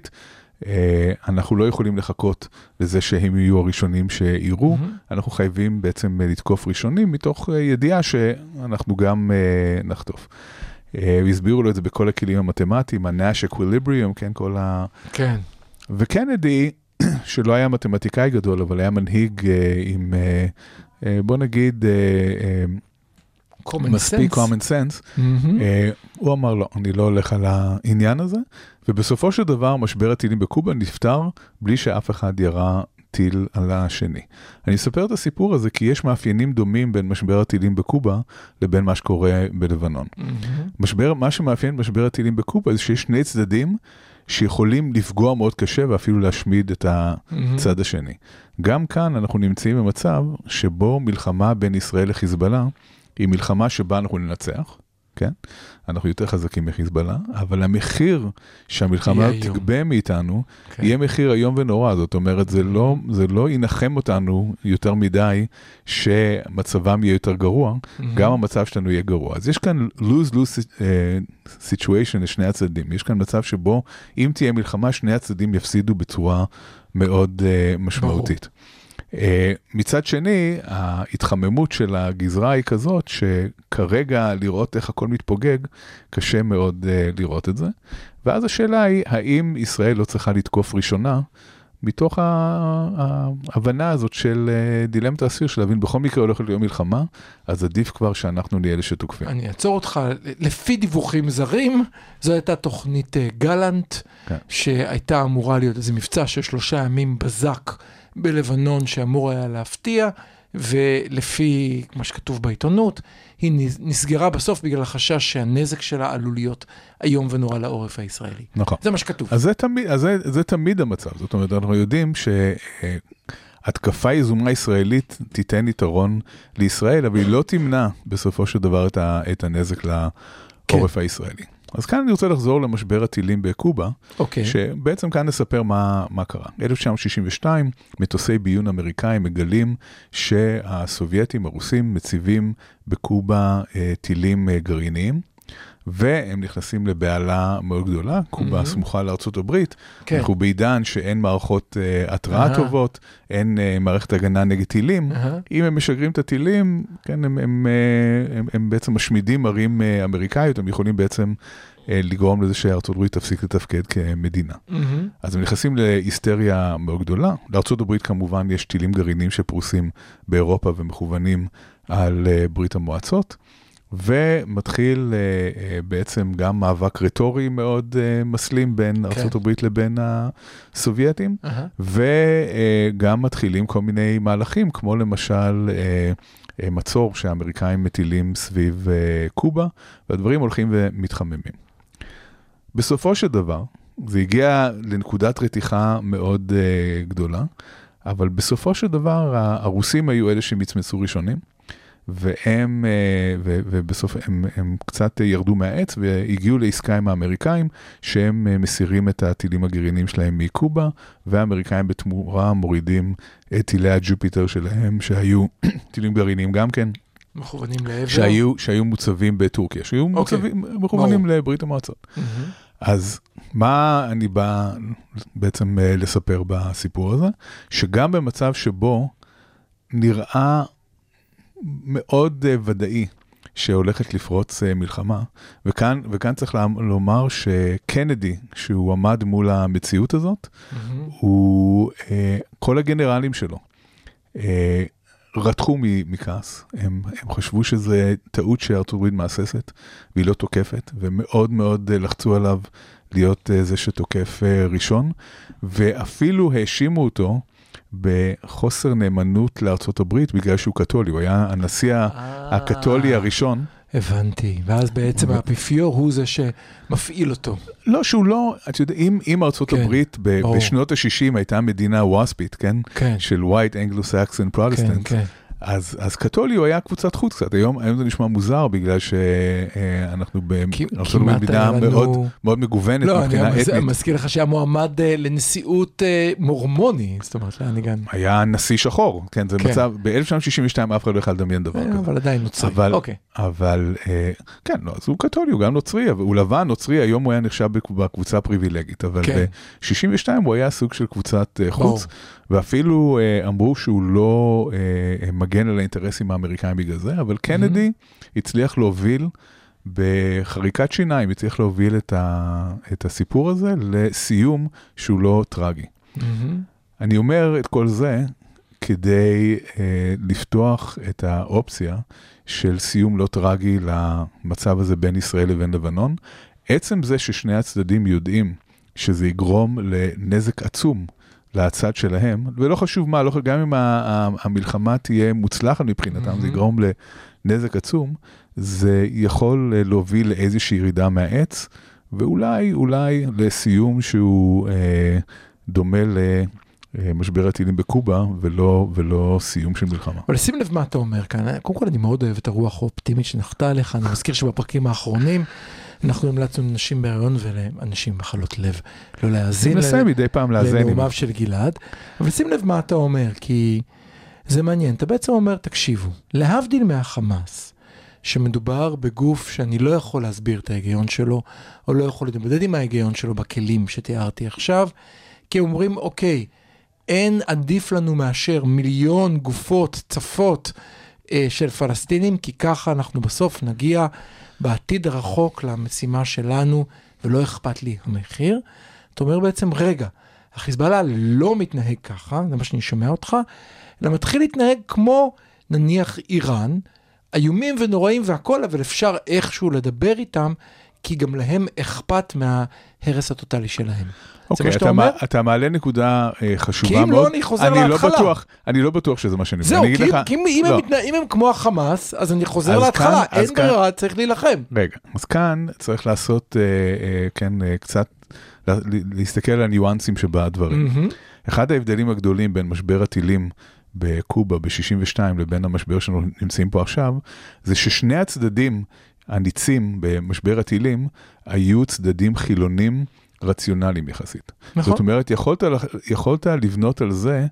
אנחנו לא יכולים לחכות לזה שהם יהיו הראשונים שיירו, מהמם. אנחנו חייבים בעצם אה, לתקוף ראשונים מתוך אה, ידיעה שאנחנו גם אה, נחטוף. אה, הסבירו לו את זה בכל הכלים המתמטיים, ה-Nash Equilibrium, כן, כל ה... כן. וקנדי, שלא היה מתמטיקאי גדול, אבל היה מנהיג אה, עם, אה, אה, בוא נגיד, אה, אה, common מספיק sense. common sense. אה, הוא אמר לא, אני לא הולך על העניין הזה, ובסופו של דבר משבר הטילים בקובה נפתר בלי שאף אחד ירה טיל על השני. אני אספר את הסיפור הזה כי יש מאפיינים דומים בין משבר הטילים בקובה לבין מה שקורה בלבנון. מהמם. משבר, מה שמאפיין משבר הטילים בקובה זה שיש שני צדדים שיכולים לפגוע מאוד קשה ואפילו להשמיד את הצד השני. גם כאן אנחנו נמצאים במצב שבו מלחמה בין ישראל לחיזבאללה היא מלחמה שבה אנחנו ננצח, כן? אנחנו יותר חזקים מחיזבאללה, אבל המחיר שהמלחמה. תגבה מאיתנו, כן. יהיה מחיר איום ונורא. זאת אומרת, זה לא, זה לא ינחם אותנו יותר מדי שמצבם יהיה יותר גרוע, גם המצב שלנו יהיה גרוע. אז יש כאן lose-lose אה, situation לשני הצדדים. יש כאן מצב שבו אם תהיה מלחמה, שני הצדדים יפסידו בצורה מאוד אה, משמעותית. אה, מצד שני, ההתחממות של הגזרה היא כזאת שכרגע לראות איך הכל מתפוגג, קשה מאוד אה, לראות את זה. ואז השאלה היא, האם ישראל לא צריכה לתקוף ראשונה, מתוך ההבנה הזאת של אה, דילמת האסיר, של להבין בכל מקרה הולכת להיות מלחמה, אז עדיף כבר שאנחנו נהיה אלה שתוקפים. אני אעצור אותך, לפי דיווחים זרים, זו הייתה תוכנית אה, גלנט, כן. שהייתה אמורה להיות איזה מבצע של שלושה ימים בזק בלבנון, שאמור היה להפתיע, ולפי מה שכתוב בעיתונות, היא נס- נסגרה בסוף בגלל החשש שהנזק שלה עלול להיות איום ונורא לעורף הישראלי. נכון. זה מה שכתוב. אז זה תמיד, אז זה, זה תמיד המצב, זאת אומרת, אנחנו יודעים שהתקפה יזומה ישראלית תיתן יתרון לישראל, אבל היא לא תמנע בסופו של דבר את, הנזק לעורף הישראלי. אז כאן אני רוצה לחזור למשבר הטילים בקובה, אוקיי. שבעצם כאן נספר מה, מה קרה. 1962, מטוסי ביון אמריקאים מגלים שהסובייטים, הרוסים, מציבים בקובה אה, טילים אה, גרעיניים. והם נכנסים לבהלה מאוד גדולה, קובה מהמם. סמוכה לארצות הברית, כן. אנחנו בעידן שאין מערכות אה, התרעה אהה. טובות, אין אה, מערכת הגנה נגד טילים, אהה. אם הם משגרים את הטילים, כן, הם, הם, אה, הם, הם בעצם משמידים ערים אמריקאיות, הם יכולים בעצם אה, לגרום לזה שארצות הברית תפסיק לתפקד כמדינה. מהמם. אז הם נכנסים להיסטריה מאוד גדולה. לארצות הברית כמובן יש טילים גרעיניים שפרוסים באירופה ומכוונים על אה, ברית המועצות. ומתחיל אה, אה, בעצם גם מאבק רטורי מאוד אה, מסלים בין ארצות הברית לבין הסובייטים. אהה. וגם מתחילים כל מיני מהלכים, כמו למשל אה, אה, מצור שהאמריקאים מטילים סביב אה, קובה, והדברים הולכים ומתחממים. בסופו של דבר, זה הגיע לנקודת רתיחה מאוד אה, גדולה, אבל בסופו של דבר הרוסים היו אלה שמצמצו ראשונים. והם, אה, ו- ובסוף הם, הם קצת ירדו מהעץ והגיעו לעסקה עם האמריקאים שהם אה, מסירים את הטילים הגרעיניים שלהם מקובה והאמריקאים בתמורה מורידים את טילי הג'ופיטר שלהם שהיו טילים גרעיניים גם כן, מכוונים לעבר. שהיו, שהיו מוצבים בטורקיה, שהיו אוקיי. מוצבים, מכוונים לברית המועצות. מהמם. אז מה אני בא בעצם אה, לספר בסיפור הזה? שגם במצב שבו נראה מאוד אה, ודאי שהולכת לפרוץ אה, מלחמה, וכאן, וכאן צריך לה- לומר שקנדי, שהוא עמד מול המציאות הזאת, מהמם. הוא, אה, כל הגנרלים שלו אה, רתחו מכעס, הם, הם חשבו שזה טעות שארצות הברית מהססת והיא לא תוקפת, ומאוד מאוד אה, לחצו עליו להיות אה, זה שתוקף אה, ראשון, ואפילו האשימו אותו בחוסר נאמנות לארצות הברית בגלל שהוא קתולי, הוא היה הנשיא אה. הקתולי הראשון. הבנתי, ואז בעצם האפיפיור הוא זה שמפעיל אותו. לא, שהוא לא, את יודעת, אם, אם ארצות כן, הברית ב-. בשנות ה-60 הייתה מדינה ווספית, כן? כן, של white anglo-saxon כן, protestant, כן. אז, אז קתולי הוא היה קבוצת חוץ קצת, היום, היום זה נשמע מוזר בגלל שאנחנו בארצות הברית מדינה מאוד, מאוד מגוונת לא, אני מבחינה מז- אתנית. מזכיר לך שהיה מועמד אה, לנשיאות אה, מורמוני, זאת אומרת, אני גם... היה נשיא שחור, כן, זה כן. מצב, ב-1962 אף אחד לא יכול לדמיין דבר אה, כזה. אבל עדיין נוצרי. אוקיי. אבל אה, כן, לא, אז הוא קתולי, הוא גם נוצרי, אבל הוא לבן, נוצרי, היום הוא היה נחשב בק- בקבוצה הפריבילגית, אבל כן. ב-62 הוא היה סוג של קבוצת אה. חוץ, ואפילו אה, אמרו שהוא לא מגן על האינטרסים האמריקאים בגלל זה, אבל קנדי הצליח להוביל בחריקת שיניים, הצליח להוביל את, ה, את הסיפור הזה לסיום שהוא לא טרגי. מהמם. אני אומר את כל זה כדי אה, לפתוח את האופציה של סיום לא טרגי למצב הזה בין ישראל לבין לבנון. עצם זה ששני הצדדים יודעים שזה יגרום לנזק עצום לצד שלהם, ולא חשוב מה, לא, גם אם המלחמה תהיה מוצלחת מבחינתם, זה יגרום לנזק עצום, זה יכול להוביל לאיזושהי ירידה מהעץ, ואולי, אולי לסיום שהוא אה, דומה למשבר הטילים בקובה, ולא, ולא סיום של מלחמה. אבל שים לב מה אתה אומר כאן, קודם כל אני מאוד אוהב את הרוח האופטימית שנחתה עליך, אני מזכיר שבפרקים האחרונים אנחנו המלצנו לנשים בהריון ולאנשים מחלות לב לא להאזין מנסה מדי פעם לאזן. עם- לנאומיו של גלעד, אבל שים לב מה אתה אומר, כי זה מעניין, אתה בעצם אומר, תקשיבו, להבדיל מהחמאס, שמדובר בגוף שאני לא יכול להסביר את ההיגיון שלו, או לא יכול להתמודד עם ההיגיון שלו בכלים שתיארתי עכשיו, כי אומרים, אוקיי, אין עדיף לנו מאשר מיליון גופות צפות אה, של פלסטינים, כי ככה אנחנו בסוף נגיע בעתיד הרחוק למשימה שלנו, ולא אכפת לי המחיר. אתה אומר בעצם, רגע, החיזבאללה לא מתנהג ככה, זה מה שאני שומע אותך, אלא מתחיל להתנהג כמו נניח איראן, איומים ונוראים והכל, אבל אפשר איכשהו לדבר איתם, כי גם להם אכפת מההרס הטוטלי שלהם. אוקיי, שאתה אתה, אומר? אתה מעלה נקודה אה, חשובה כי אם מאוד. לא, אני חוזר אני להתחלה. לא בטוח, אני לא בטוח שזה מה שאני. זהו, כי, לך- כי אם, אם, לא. הם מתנה, אם הם כמו החמאס, אז אני חוזר אז להתחלה, כאן- אין כאן- ברירה, צריך להילחם. רגע, אז כאן צריך לעשות, אה, אה, כן, אה, קצת, לה- להסתכל על הניואנסים שבדברים. מהמם. אחד ההבדלים הגדולים בין משבר הטילים בקובה ב-62 לבין המשבר שאנחנו נמצאים פה עכשיו, זה ששני הצדדים הניצים במשבר הטילים היו צדדים חילונים רציונליים יחסית. נכון. זאת אומרת, יכולת, יכולת לבנות על זה,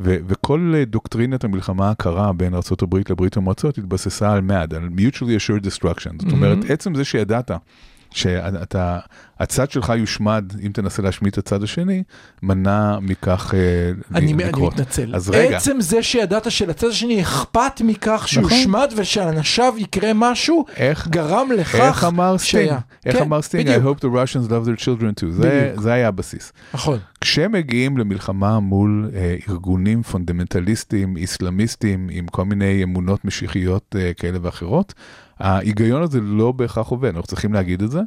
ו- וכל דוקטרינת המלחמה הקרה בין ארה"ב לברית המועצות התבססה על MAD, על mutually assured destruction. זאת אומרת, מהמם. עצם זה שידעת שאתה, הצד שלך יושמד אם תנסה להשמיד את הצד השני, מנע מכך אה, אני, ל- אני לקרות. מתנצל. אז רגע. עצם זה שידעת שלצד השני אכפת מכך נכון. שיושמד ושלאנשיו יקרה משהו, איך, גרם לכך איך אמר סטינג? שהיה. איך כן, אמר סטינג? I hope the Russians love their children too. זה. זה היה הבסיס. נכון. כשמגיעים למלחמה מול אה, ארגונים פונדמנטליסטיים, איסלאמיסטיים, עם כל מיני אמונות משיחיות אה, כאלה ואחרות, ההיגיון הזה לא בהכרח עובד, אנחנו צריכים להגיד את זה.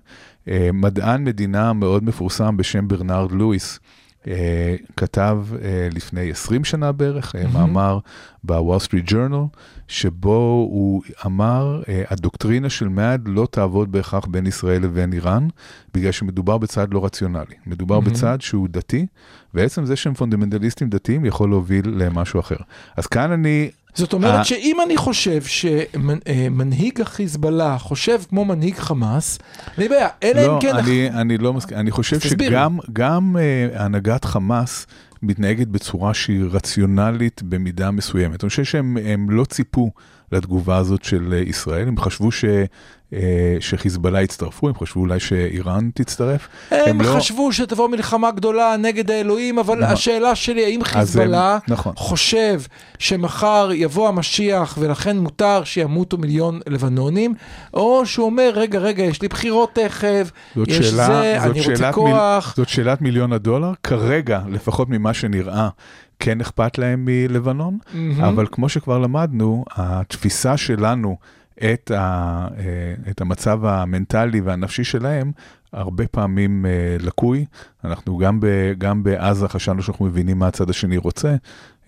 אה, מדען מדינה מאוד מפורסם בשם ברנרד לואיס, אה, כתב אה, לפני 20 שנה בערך, מהמם. מאמר בוול סטריט ג'ורנל, שבו הוא אמר, הדוקטרינה של מאד לא תעבוד בהכרח בין ישראל לבין איראן, בגלל שמדובר בצד לא רציונלי. מדובר מהמם. בצד שהוא דתי, ועצם זה שהם פונדמנטליסטים דתיים יכול להוביל למשהו אחר. אז כאן אני, זאת אומרת אה. שאם אני חושב שמנהיג החיזבאללה חושב כמו מנהיג חמאס, אין לי בעיה, אלא לא, אם כן... אני, אני לא מסכים, אני חושב שגם גם, אה, הנהגת חמאס מתנהגת בצורה שהיא רציונלית במידה מסוימת. אני חושב שהם הם לא ציפו לתגובה הזאת של אה, ישראל, הם חשבו ש, אה, שחיזבאללה יצטרפו, הם חשבו אולי שאיראן תצטרף. הם הם לא- חשבו שתבוא מלחמה גדולה נגד האלוהים, אבל נכון. השאלה שלי, האם אז הם- חיזבאללה נכון. חושב שמחר יבוא המשיח ולכן מותר שימותו מיליון לבנונים, או שהוא אומר, רגע, רגע, יש לי בחירות תכף, יש שאלה, זה, אני רוצה כוח. זאת שאלת מיליון הדולר, כרגע, לפחות ממה שנראה, כן אכפת להם מלבנון, מהמם. אבל כמו שכבר למדנו, התפיסה שלנו את, ה, אה, את המצב המנטלי והנפשי שלהם, הרבה פעמים אה, לקוי. אנחנו גם, ב, גם בעזה חשבנו שאנחנו מבינים מה הצד השני רוצה.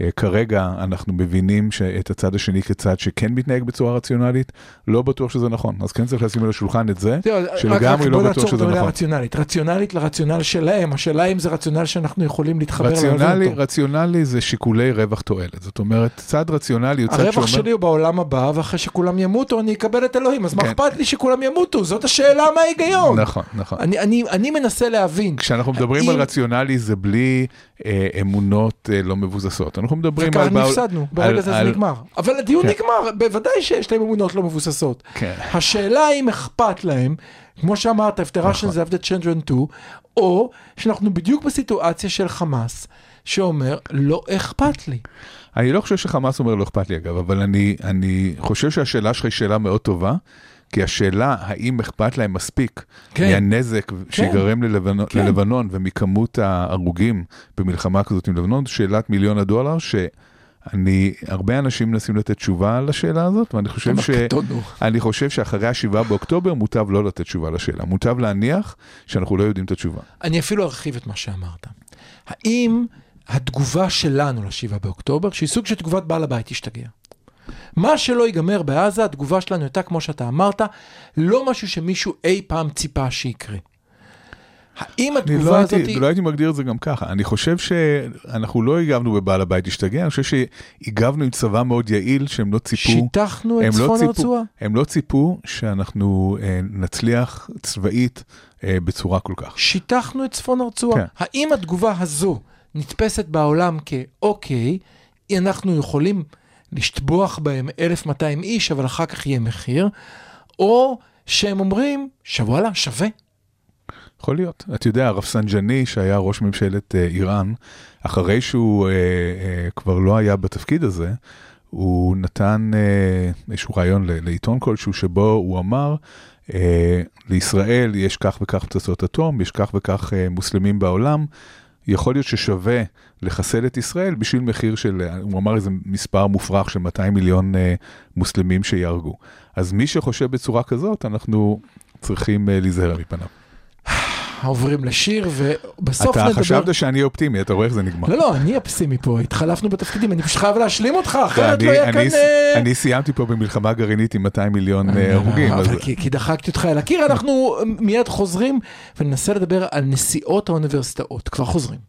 אה, כרגע אנחנו מבינים את הצד השני כצד שכן מתנהג בצורה רציונלית, לא בטוח שזה נכון. אז כן צריך לשים על השולחן את זה, שלגמרי לא בטוח שזה נכון. רציונלית. רציונלית לרציונל שלהם, השאלה אם זה רציונל שאנחנו יכולים להתחבר. רציונלי. רציונלי זה שיקולי רווח תועלת. זאת אומרת, צד רציונלי הוא צד שאומר... הרווח שלי הוא בעולם הבא, ואחרי שכולם ימותו אני אקבל את אלוהים, אז מה כן. אכפת לי שכולם ימותו? זאת השאלה מה ההיגיון. נכון, נכון. אני, אני, אני מנסה להבין. כשאנחנו מדברים על רציונלי זה בלי אמונות אה, לא מבוססות. אנחנו מדברים וכאן על... בעול- הפסדנו, ברגע זה זה נגמר. אבל הדיון כן. נגמר, בוודאי שיש להם אמונות לא מבוססות. כן. השאלה האם אכפת להם, כמו שאמרת, if the. Russians have the children too, או שאנחנו בדיוק בסיטואציה של חמאס, שאומר, לא אכפת לי. אני לא חושב שחמאס אומר לא אכפת לי אגב, אבל אני, אני חושב שהשאלה שלך היא שאלה מאוד טובה, כי השאלה האם אכפת להם מספיק כן. מהנזק שיגרם ללבנון, כן. ללבנון ומכמות ההרוגים במלחמה כזאת עם לבנון, שאלת מיליון הדולר, שאני, הרבה אנשים מנסים לתת תשובה לשאלה הזאת, ואני חושב ש... אני חושב שאחרי השבעה באוקטובר מוטב לא לתת תשובה לשאלה, מוטב להניח שאנחנו לא יודעים את התשובה. אני אפילו ארחיב את מה שאמרת. האם התגובה שלנו לשבעה באוקטובר, שהיא סוג של תגובת בעל הבית השתגע. מה שלא ייגמר בעזה, התגובה שלנו הייתה, כמו שאתה אמרת, לא משהו שמישהו אי פעם ציפה שיקרה. האם התגובה לא הזאת... הייתי, לא הייתי מגדיר את זה גם ככה. אני חושב שאנחנו לא הגבנו בבעל הבית השתגע, אני חושב שהגבנו עם צבא מאוד יעיל שהם לא ציפו... שיטחנו את לא צפון הרצועה? הם לא ציפו שאנחנו אה, נצליח צבאית אה, בצורה כל כך. שיטחנו את צפון הרצועה. כן. האם התגובה הזו נתפסת בעולם כאוקיי, אנחנו יכולים לשטבוח בהם 1,200 איש, אבל אחר כך יהיה מחיר, או שהם אומרים, שוואלה, שווה. יכול להיות. אתה יודע, רפסנג'אני, שהיה ראש ממשלת אה, איראן, אחרי שהוא אה, אה, כבר לא היה בתפקיד הזה, הוא נתן אה, איזשהו רעיון לעיתון כלשהו, שבו הוא אמר, אה, לישראל יש כך וכך פצצות אטום, יש כך וכך אה, מוסלמים בעולם, יכול להיות ששווה לחסל את ישראל בשביל מחיר של, הוא אמר איזה מספר מופרך של 200 מיליון אה, מוסלמים שיהרגו. אז מי שחושב בצורה כזאת, אנחנו צריכים אה, להיזהר מפניו. עוברים לשיר, ובסוף אתה נדבר... חשבת שאני אופטימי, אתה רואה איך זה נגמר. לא, לא, אני הפסימי פה, התחלפנו בתפקידים, אני פשוט חייב להשלים אותך, אחרת אני- לא יהיה אני- כאן... אה, אני סיימתי פה במלחמה גרעינית עם 200 מיליון אה, הרוגים, אז כי, כי דחקתי אותך אל הקיר, אנחנו מיד חוזרים וננסה לדבר על נשיאות האוניברסיטאות. כבר חוזרים.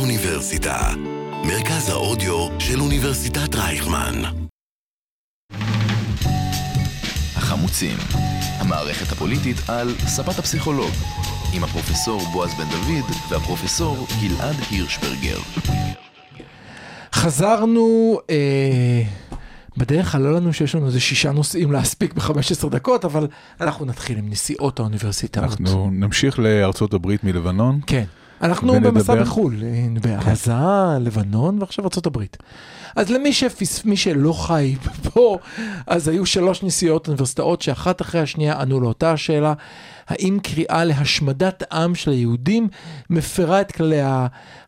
האוניברסיטה, מרכז האודיו של אוניברסיטת רייכמן. החמוצים, המערכת הפוליטית על ספת הפסיכולוג, עם הפרופסור בועז בן דוד והפרופסור גלעד הירשברגר. חזרנו, אה, בדרך כלל לא לנו שיש לנו איזה שישה נושאים להספיק ב-15 דקות, אבל אנחנו נתחיל עם נשיאות האוניברסיטאות. אנחנו נמשיך לארצות הברית מלבנון. כן. אנחנו ונדבר- במסע בחו"ל, אה, בעזה, לבנון ועכשיו ארה"ב. אז למי שפס... שלא חי פה, אז היו שלוש נשיאות אוניברסיטאות שאחת אחרי השנייה ענו לאותה השאלה, האם קריאה להשמדת עם של היהודים מפרה את כללי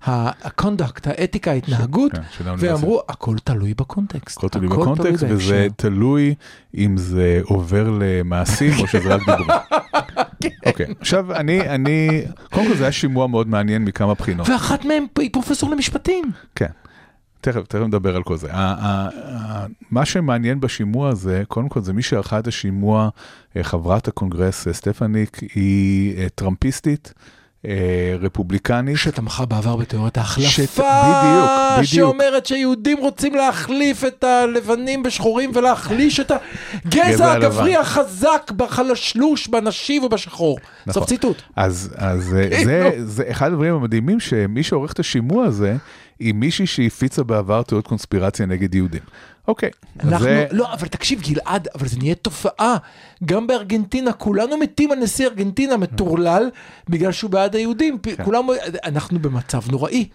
ה conduct, האתיקה, ההתנהגות, כן, של האוניברסיטה. ואמרו, הכל תלוי בקונטקסט. הכל תלוי בקונטקסט, בהקשר." וזה תלוי אם זה עובר למעשים או שזה רק דיבורים. כן. אוקיי, עכשיו אני, אני, קודם כל זה היה שימוע מאוד מעניין מכמה בחינות. ואחת מהם היא פרופסור למשפטים. כן. תכף, תכף נדבר על כל זה. מה שמעניין בשימוע הזה, קודם כל זה מי שערכה את השימוע, אה, חברת הקונגרס אה, סטפניק, היא אה, טראמפיסטית, רפובליקנית. שתמכה בעבר בתיאוריית ההחלפה, שת- בדיוק, בדיוק. שאומרת שיהודים רוצים להחליף את הלבנים בשחורים ולהחליש את הגזע. הגברי החזק בחלשלוש, בנשי ובשחור. נכון. סוף ציטוט. אז, אז אה, כאילו. זה, זה אחד הדברים המדהימים, שמי שעורך את השימוע הזה, היא מישהי שהפיצה בעבר תיאוריות קונספירציה נגד יהודים. אוקיי, אנחנו, זה... לא, אבל תקשיב גלעד, אבל זה נהיה תופעה. גם בארגנטינה, כולנו מתים על נשיא ארגנטינה מטורלל, בגלל שהוא בעד היהודים. כן. כולם, אנחנו במצב נוראי.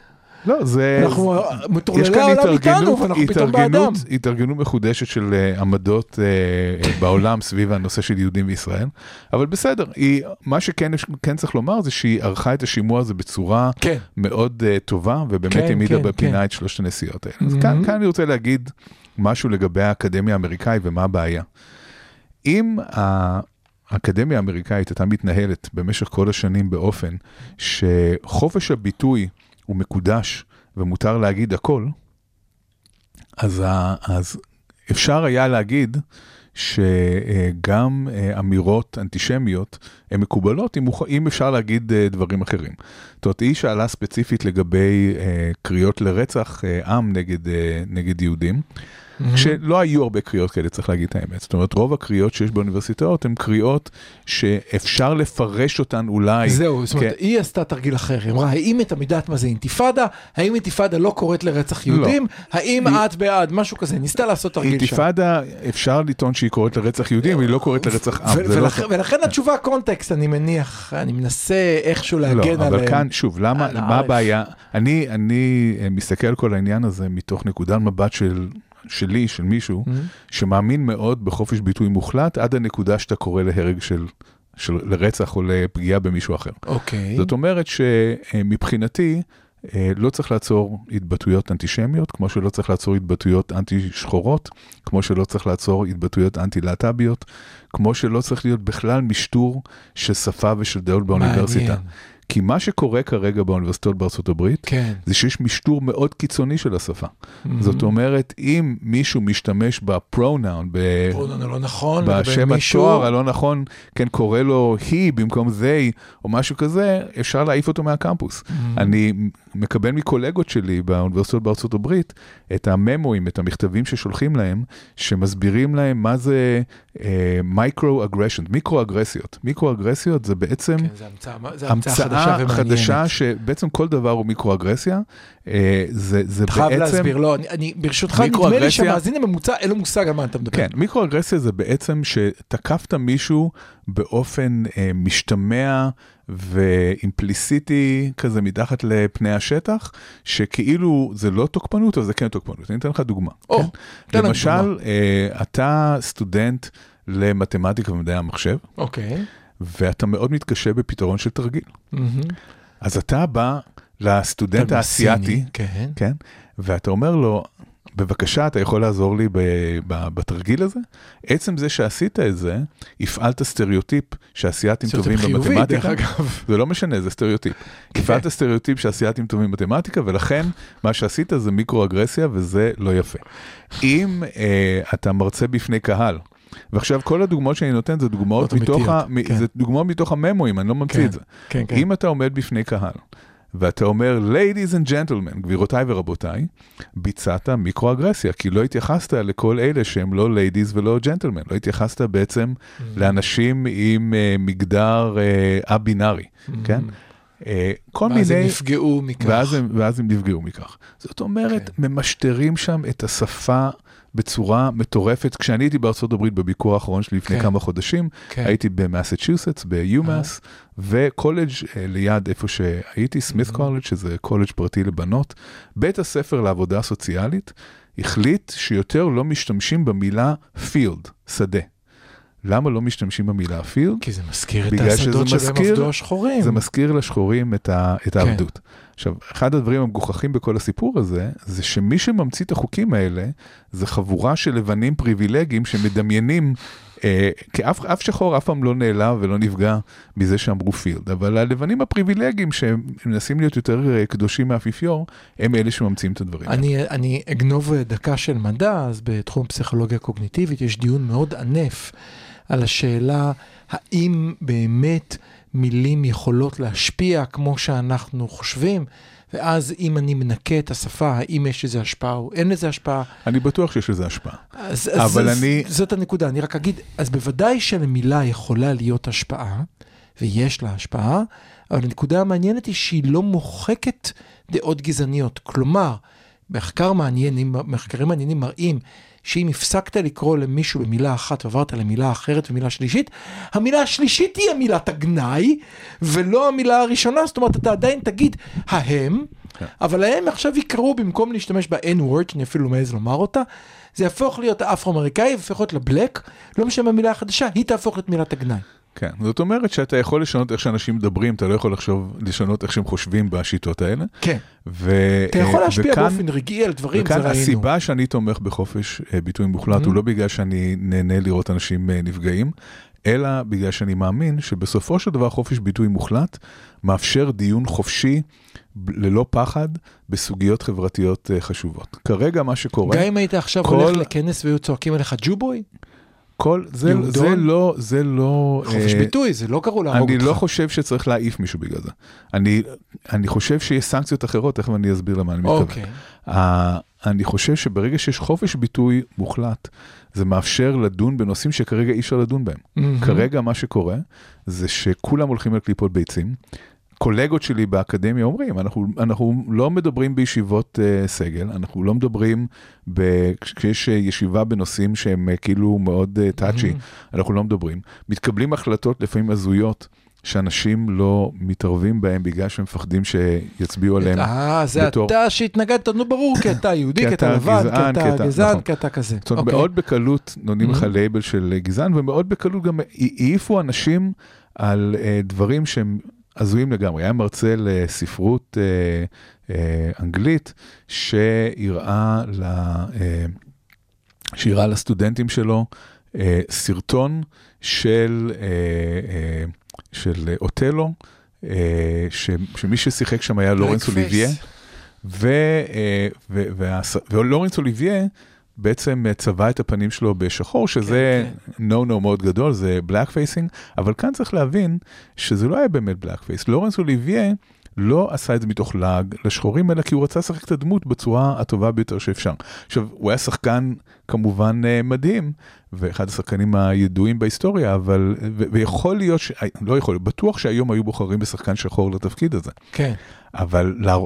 לא, זה... אנחנו, מטורללי העולם איתנו, ואנחנו פתאום באדם. התארגנות, מחודשת של אה, עמדות אה, בעולם סביב הנושא של יהודים וישראל, אבל בסדר, היא, מה שכן כן צריך לומר זה שהיא ערכה את השימוע הזה בצורה כן. מאוד uh, טובה, ובאמת כן, העמידה כן, בפינה כן. את שלושת הנסיעות האלה. אז Mhm. כאן, כאן אני רוצה להגיד משהו לגבי האקדמיה האמריקאית ומה הבעיה. אם האקדמיה האמריקאית הייתה מתנהלת במשך כל השנים באופן שחופש הביטוי הוא מקודש ומותר להגיד הכל, אז, אז אפשר היה להגיד שגם אה, אמירות אנטישמיות הן מקובלות אם, אפשר להגיד אה, דברים אחרים. זאת אומרת, היא שאלה ספציפית לגבי אה, קריאות לרצח עם נגד, נגד יהודים. כשלא היו הרבה קריאות כאלה, צריך להגיד את האמת. זאת אומרת, רוב הקריאות שיש באוניברסיטאות הן קריאות שאפשר לפרש אותן אולי. זהו, זאת אומרת, כן. היא עשתה תרגיל אחר, היא אמרה, האם את יודעת מה זה אינתיפאדה? האם אינתיפאדה לא קוראת לרצח יהודים? האם היא- את בעד? משהו כזה, ניסתה לעשות תרגיל שם. אינתיפאדה, אפשר לטעון שהיא קוראת לרצח יהודים, היא לא קוראת לרצח עם. ו- זה לא ולכן- התשובה קונטקסט, אני מניח, אני מנסה איכשהו לא, להגן עליהם. אבל כאן, שוב, למה, מה. הבעיה? אני, אני מסתכל על כל העניין הזה מתוך נקודת מבט של, שלי, של מישהו, Mhm. שמאמין מאוד בחופש ביטוי מוחלט, עד הנקודה שאתה קורא להרג של, של לרצח או לפגיעה במישהו אחר. אוקיי. זאת אומרת שמבחינתי, אה, לא צריך לעצור התבטאויות אנטישמיות, כמו שלא צריך לעצור התבטאויות אנטי שחורות, כמו שלא צריך לעצור התבטאויות אנטי להט"ביות, כמו שלא צריך להיות בכלל משטור של שפה ושל דעות באוניברסיטה. מעניין. כי מה שקורה כרגע באוניברסיטאות בארצות הברית, כן. זה שיש משטור מאוד קיצוני של השפה. Mhm. זאת אומרת, אם מישהו משתמש בפרונאון, ב- פרונון הלא נכון, בשם מישהו- התואר הלא נכון, כן, קורא לו he במקום they, או משהו כזה, אפשר להעיף אותו מהקמפוס. Mhm. אני מקבל מקולגות שלי באוניברסיטאות בארצות הברית את הממואים, את המכתבים ששולחים להם, שמסבירים להם מה זה micro aggression, מיקרו אגרסיות. מיקרו אגרסיות זה בעצם... כן, זה המצאה זה המצאה חדשה המצאה ומעניינת. חדשה שבעצם כל דבר הוא מיקרו-אגרסיה. אה, זה, זה אתה חייב בעצם... להסביר, לא, אני- אני, ברשותך, נדמה לי שהמאזין הממוצע, אין לו מושג על מה אתה מדבר. כן, מיקרו-אגרסיה זה בעצם שתקפת מישהו באופן אה, משתמע ואימפליסיטי כזה מתחת לפני השטח, שכאילו זה לא תוקפנות, אבל זה כן תוקפנות. אני אתן לך דוגמה. או, כן? תן לנו למשל, אה, אתה סטודנט למתמטיקה ומדעי המחשב, אוקיי. ואתה מאוד מתקשה בפתרון של תרגיל. מהמם. אז אתה בא לסטודנט האסייתי, כן. כן? ואתה אומר לו, בבקשה, אתה יכול לעזור לי ב- ב- בתרגיל הזה? עצם זה שעשית את זה, הפעלת סטריאוטיפ שאסייתים טובים חיובי, במתמטיקה. דרך אגב. זה לא משנה, זה סטריאוטיפ. הפעלת סטריאוטיפ שאסייתים טובים במתמטיקה, ולכן מה שעשית זה מיקרו-אגרסיה, וזה לא יפה. אם אה, אתה מרצה בפני קהל, ועכשיו כל הדוגמאות שאני נותן זה דוגמאות מתוך, ה... כן. זה דוגמאות מתוך הממואים, אני לא ממציא כן, את זה. כן, כן. אם אתה עומד בפני קהל, ואתה אומר, ladies and gentlemen, גבירותיי ורבותיי, ביצעת מיקרו-אגרסיה, כי לא התייחסת לכל אלה שהם לא ladies ולא gentlemen, לא התייחסת בעצם Mm. לאנשים עם uh, מגדר uh, א-בינארי, כן? אה, כל ואז הם מיני... נפגעו מכך. ואז הם, ואז הם נפגעו מכך. זאת אומרת, כן. ממשטרים שם את השפה בצורה מטורפת. כשאני הייתי בארצות הברית בביקור האחרון שלי לפני כן. כמה חודשים, כן. הייתי במסצ'וסטס, ביומאס, וקולג' אה, ליד איפה שהייתי, סמית קולג', שזה קולג' פרטי לבנות. בית הספר לעבודה סוציאלית החליט שיותר לא משתמשים במילה field, שדה. למה לא משתמשים במילה field? כי זה מזכיר את השדות שבהם עבדו השחורים. זה מזכיר לשחורים את, ה, את כן. העבדות. עכשיו, אחד הדברים המגוחכים בכל הסיפור הזה, זה שמי שממציא את החוקים האלה, זה חבורה של לבנים פריבילגיים שמדמיינים, אה, כי אף, אף שחור אף פעם לא נעלב ולא נפגע מזה שאמרו פילד, אבל הלבנים הפריבילגיים שמנסים להיות יותר אה, קדושים מהאפיפיור, הם אלה שממציאים את הדברים. האלה. אני, אני אגנוב דקה של מדע, אז בתחום פסיכולוגיה קוגניטיבית יש דיון מאוד ענף על השאלה האם באמת מילים יכולות להשפיע כמו שאנחנו חושבים, ואז אם אני מנקה את השפה, האם יש לזה השפעה או אין לזה השפעה. אני בטוח שיש לזה השפעה. אז, אבל אז, אני- זאת הנקודה, אני רק אגיד, אז בוודאי שלמילה יכולה להיות השפעה, ויש לה השפעה, אבל הנקודה המעניינת היא שהיא לא מוחקת דעות גזעניות. כלומר, מחקר מעניין, מחקרים מעניינים מראים שאם הפסקת לקרוא למישהו במילה אחת ועברת למילה אחרת ומילה שלישית, המילה השלישית תהיה מילת הגנאי, ולא המילה הראשונה, זאת אומרת, אתה עדיין תגיד ההם, אבל ההם עכשיו יקראו במקום להשתמש ב-N-word, שאני אפילו לא מעז לומר אותה, זה יהפוך להיות האפרו-אמריקאי, יהפוך להיות לבלק, לא משנה המילה החדשה, היא תהפוך להיות מילת הגנאי. כן, זאת אומרת שאתה יכול לשנות איך שאנשים מדברים, אתה לא יכול לחשוב, לשנות איך שהם חושבים בשיטות האלה. כן. ו, אתה יכול אה, להשפיע וכאן- באופן רגעי על דברים, זה וכאן ראינו. הסיבה שאני תומך בחופש אה, ביטוי מוחלט הוא לא בגלל שאני נהנה לראות אנשים אה, נפגעים, אלא בגלל שאני מאמין שבסופו של דבר חופש ביטוי מוחלט מאפשר דיון חופשי ללא פחד בסוגיות חברתיות חשובות. כרגע מה שקורה, גם אם היית עכשיו כל- הולך לכנס והיו צועקים עליך ג'ובוי, כל, זה? זה לא, זה לא, חופש אה, ביטוי, זה לא קראו להרוג אני אותך. לא חושב שצריך להעיף מישהו בגלל זה. אני, אני חושב שיש סנקציות אחרות, תכף אני אסביר למה אני מתכוון. אוקיי. ה- אני חושב שברגע שיש חופש ביטוי מוחלט, זה מאפשר לדון בנושאים שכרגע אי אפשר לדון בהם. מהמם. כרגע מה שקורה זה שכולם הולכים על קליפות ביצים. קולגות שלי באקדמיה אומרים, אנחנו, אנחנו לא מדברים בישיבות uh, סגל, אנחנו לא מדברים ב, כשיש אה, ישיבה בנושאים שהם uh, כאילו מאוד טאצ'י, uh, אנחנו לא מדברים. מתקבלים החלטות לפעמים הזויות. שאנשים לא מתערבים בהם בגלל שהם מפחדים שיצביעו עליהם. אה, זה בתור- אתה שהתנגדת, נו ברור, כי אתה יהודי, כי אתה לבן, כי אתה גזען, נכון. כי אתה כזה. זאת אומרת, אוקיי. מאוד בקלות נותנים לך. לייבל של גזען, ומאוד בקלות גם העיפו אנשים על דברים שהם הזויים לגמרי. היה מרצה לספרות אה, אה, אנגלית שהראה, ל, אה, שהראה לסטודנטים שלו אה, סרטון של, אה, אה, של אוטלו, אה, ש, שמי ששיחק שם היה לורנס. אוליביה. ו, אה, ו, ולורנס אוליביה בעצם אה, צבע את הפנים שלו בשחור, שזה כן, no no מאוד גדול, זה black facing, אבל כאן צריך להבין שזה לא היה באמת blackface. לורנס אוליביה לא עשה את זה מתוך לעג לשחורים, אלא כי הוא רצה לשחק את הדמות בצורה הטובה ביותר שאפשר. עכשיו, הוא היה שחקן כמובן אה, מדהים, ואחד השחקנים הידועים בהיסטוריה, אבל, ו- ויכול להיות, ש... לא יכול להיות, בטוח שהיום היו בוחרים בשחקן שחור לתפקיד הזה. כן. אבל לה...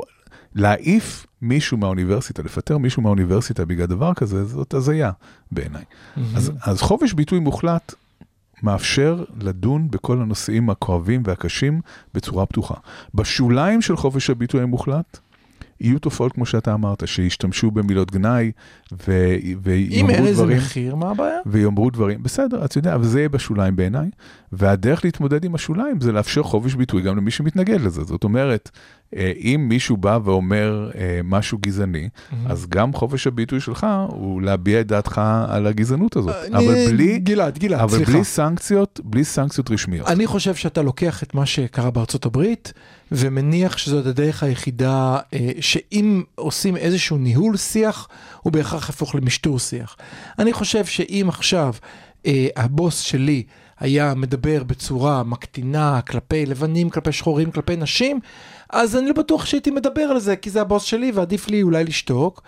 להעיף מישהו מהאוניברסיטה, לפטר מישהו מהאוניברסיטה בגלל דבר כזה, זאת הזיה בעיניי. אז, אז חופש ביטוי מוחלט מאפשר לדון בכל הנושאים הכואבים והקשים בצורה פתוחה. בשוליים של חופש הביטוי המוחלט, יהיו תופעות כמו שאתה אמרת, שישתמשו במילות גנאי ו- אם ויאמרו אין לזה דברים. מחיר, מה הבעיה? ויאמרו דברים, בסדר, אתה יודע, אבל זה יהיה בשוליים בעיניי, והדרך להתמודד עם השוליים זה לאפשר חופש ביטוי גם למי שמתנגד לזה. זאת אומרת, אם מישהו בא ואומר אה, משהו גזעני, אז גם חופש הביטוי שלך הוא להביע את דעתך על הגזענות הזאת. אבל אני- בלי, גלעד, גלעד, אבל סליחה. בלי סנקציות, בלי סנקציות רשמיות. אני חושב שאתה לוקח את מה שקרה בארצות הברית, ומניח שזאת הדרך היחידה, אה, שאם עושים איזשהו ניהול שיח, הוא בהכרח יהפוך למשטור שיח. אני חושב שאם עכשיו אה, הבוס שלי היה מדבר בצורה מקטינה כלפי לבנים, כלפי שחורים, כלפי נשים, אז אני לא בטוח שהייתי מדבר על זה, כי זה הבוס שלי ועדיף לי אולי לשתוק,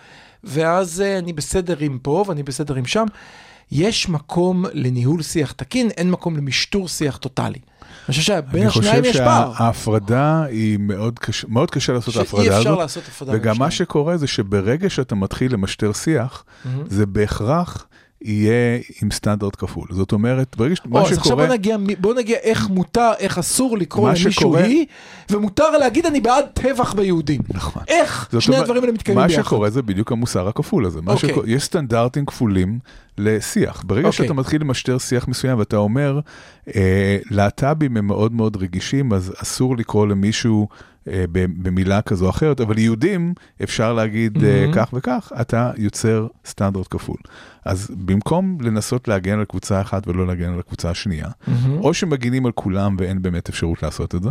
ואז אה, אני בסדר עם פה ואני בסדר עם שם. יש מקום לניהול שיח תקין, אין מקום למשטור שיח טוטאלי. אני חושב שבין אני השניים חושב יש פער. שההפרדה היא מאוד קשה, מאוד קשה לעשות את ההפרדה שאי הזאת. אפשר לעשות הפרדה. וגם מה. שקורה זה שברגע שאתה מתחיל למשטר שיח, מהמם. זה בהכרח יהיה עם סטנדרט כפול. זאת אומרת, ברגע ש... או, מה אז עכשיו שקורה... בוא נגיע, בוא נגיע איך מותר, איך אסור לקרוא מה למישהו שקורה- היא, ומותר להגיד אני בעד טבח ביהודים. נכון. איך שני אומרת, הדברים האלה מתקיימים מה ביחד. שקורה זה בדיוק המוסר הכפול הזה. מה אוקיי. שקורה, יש סטנדרטים כפולים לשיח. ברגע אוקיי. שאתה מתחיל למשטר שיח מסוים ואתה אומר, אה, להט"בים הם מאוד מאוד רגישים, אז אסור לקרוא למישהו במילה כזו או אחרת, אבל יהודים אפשר להגיד אה, Mhm. כך וכך, אתה יוצר סטנדרט כפול. אז במקום לנסות להגן על קבוצה אחת ולא להגן על הקבוצה השנייה, מהמם. או שמגינים על כולם ואין באמת אפשרות לעשות את זה,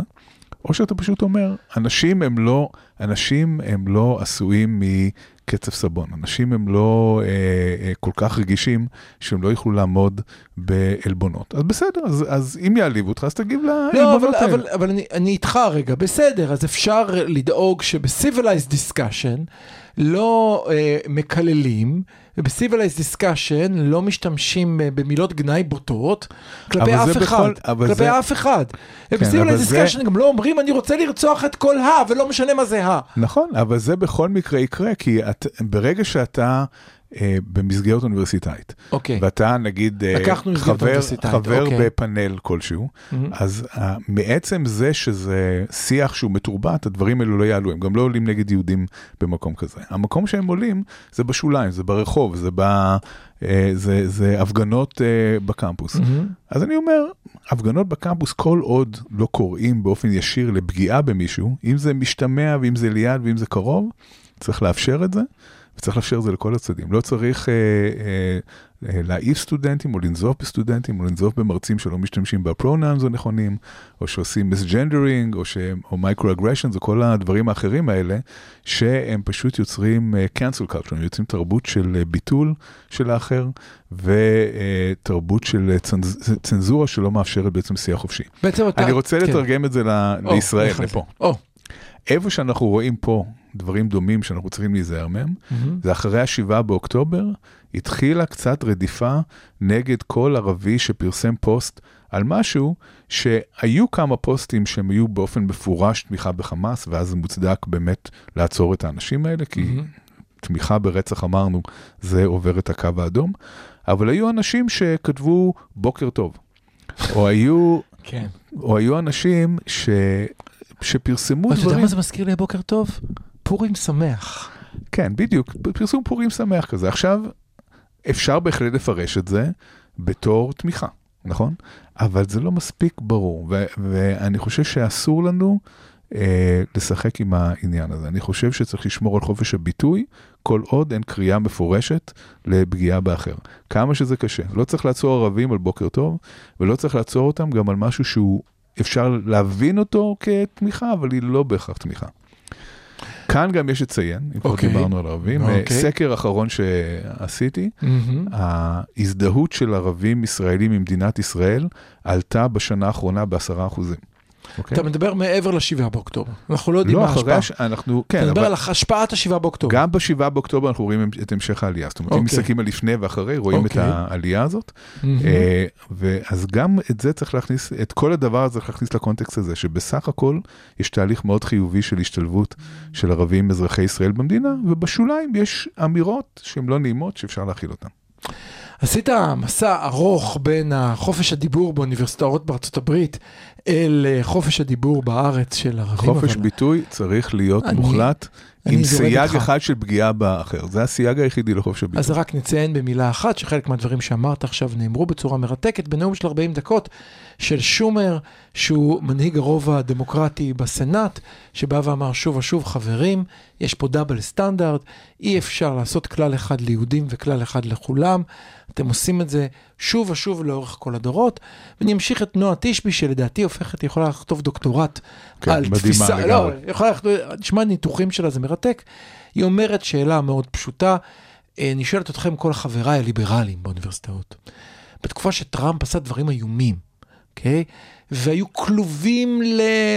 או שאתה פשוט אומר, אנשים הם לא, אנשים הם לא עשויים קצף סבון. אנשים הם לא אה, אה, כל כך רגישים שהם לא יוכלו לעמוד בעלבונות. אז בסדר, אז, אז אם יעליבו אותך, אז תגיב לא, לעלבונות אבל, האלה. אבל, אבל אני, אני איתך רגע, בסדר, אז אפשר לדאוג שב-civilized discussion לא אה, מקללים, וב-civilized discussion לא משתמשים אה, במילות גנאי בוטות כלפי אף אחד, בכל- כלפי זה- אף אחד. אבל וב-civilized זה- גם לא אומרים אני רוצה לרצוח את כל ה, ולא משנה מה זה ה. נכון, אבל זה בכל מקרה יקרה, כי את, ברגע שאתה במסגרת אוניברסיטאית, אוקיי. ואתה נגיד אה, חבר, חבר אוקיי. בפאנל כלשהו, אז אה, מעצם זה שזה שיח שהוא מתורבת, הדברים האלו לא יעלו, הם גם לא עולים נגד יהודים במקום כזה. המקום שהם עולים זה בשוליים, זה ברחוב, זה, ב, אה, זה, זה הפגנות אה, בקמפוס. אז אני אומר, הפגנות בקמפוס כל עוד לא קוראים באופן ישיר לפגיעה במישהו, אם זה משתמע ואם זה ליד ואם זה קרוב, צריך לאפשר את זה, וצריך לאפשר את זה לכל הצדדים. לא צריך אה, אה, אה, להעיף סטודנטים או לנזוף בסטודנטים או לנזוף במרצים שלא משתמשים ב pronouns הנכונים, או שעושים misgendering, או, או micro-aggressions, או כל הדברים האחרים האלה, שהם פשוט יוצרים אה, cancel culture, הם יוצרים תרבות של אה, ביטול של האחר, ותרבות של אה, צנז, צנזורה שלא מאפשרת בעצם שיח חופשי. בעצם אתה... אני רוצה כן. לתרגם את זה ל- או, לישראל, לפה. זה? או, איפה שאנחנו רואים פה דברים דומים שאנחנו צריכים להיזהר מהם, זה אחרי השבעה באוקטובר, התחילה קצת רדיפה נגד כל ערבי שפרסם פוסט על משהו, שהיו כמה פוסטים שהם היו באופן מפורש תמיכה בחמאס, ואז זה מוצדק באמת לעצור את האנשים האלה, כי תמיכה ברצח אמרנו, זה עובר את הקו האדום, אבל היו אנשים שכתבו בוקר טוב, או היו, כן. או היו אנשים ש... שפרסמו אתה יודע דברים. מה זה מזכיר לי הבוקר טוב? פורים שמח. כן, בדיוק, פרסום פורים שמח כזה. עכשיו, אפשר בהחלט לפרש את זה בתור תמיכה, נכון? אבל זה לא מספיק ברור, ו- ואני חושב שאסור לנו אה, לשחק עם העניין הזה. אני חושב שצריך לשמור על חופש הביטוי, כל עוד אין קריאה מפורשת לפגיעה באחר. כמה שזה קשה. לא צריך לעצור ערבים על בוקר טוב, ולא צריך לעצור אותם גם על משהו שהוא, אפשר להבין אותו כתמיכה, אבל היא לא בהכרח תמיכה. כאן גם יש לציין, אם כבר אוקיי. דיברנו על ערבים, אה, אוקיי. סקר אחרון שעשיתי, ההזדהות של ערבים ישראלים עם מדינת ישראל עלתה בשנה האחרונה בעשרה אחוזים. אוקיי? אתה מדבר מעבר לשבעה באוקטובר. אנחנו לא יודעים לא, מה ההשפעה. הש... אנחנו, כן, אתה מדבר אבל על השפעת השבעה באוקטובר. גם בשבעה באוקטובר אנחנו רואים את המשך העלייה. זאת אומרת, אם אוקיי. מסתכלים על לפני ואחרי, רואים את אוקיי. העלייה הזאת. אה, ואז גם את זה צריך להכניס, את כל הדבר הזה צריך להכניס לקונטקסט הזה, שבסך הכל יש תהליך מאוד חיובי של השתלבות של ערבים אזרחי ישראל במדינה, ובשוליים יש אמירות שהן לא נעימות שאפשר להכיל אותן. עשית מסע ארוך בין החופש הדיבור באוניברסיטאות בארצות הברית אל אה, חופש הדיבור בארץ של ערבים. חופש אבל- ביטוי צריך להיות אני- מוחלט אני עם סייג. אחד של פגיעה באחר. זה הסייג היחידי לחופש הביטוי. אז רק נציין במילה אחת שחלק מהדברים שאמרת עכשיו נאמרו בצורה מרתקת בנאום של 40 דקות של שומר, שהוא מנהיג הרוב הדמוקרטי בסנאט, שבא ואמר שוב ושוב, חברים, יש פה double standard, אי אפשר לעשות כלל אחד ליהודים וכלל אחד לכולם. אתם עושים את זה שוב ושוב לאורך כל הדורות. ואני אמשיך את נועה תשבי, שלדעתי הופכת, יכולה לכתוב דוקטורט כן, על מדהימה תפיסה, לגמרי. לא, יכולה לכתוב, תשמע ניתוחים שלה, זה מרתק. היא אומרת שאלה מאוד פשוטה, אה, אני שואלת אתכם, כל חבריי הליברליים באוניברסיטאות, בתקופה שטראמפ עשה דברים איומים, אוקיי? והיו כלובים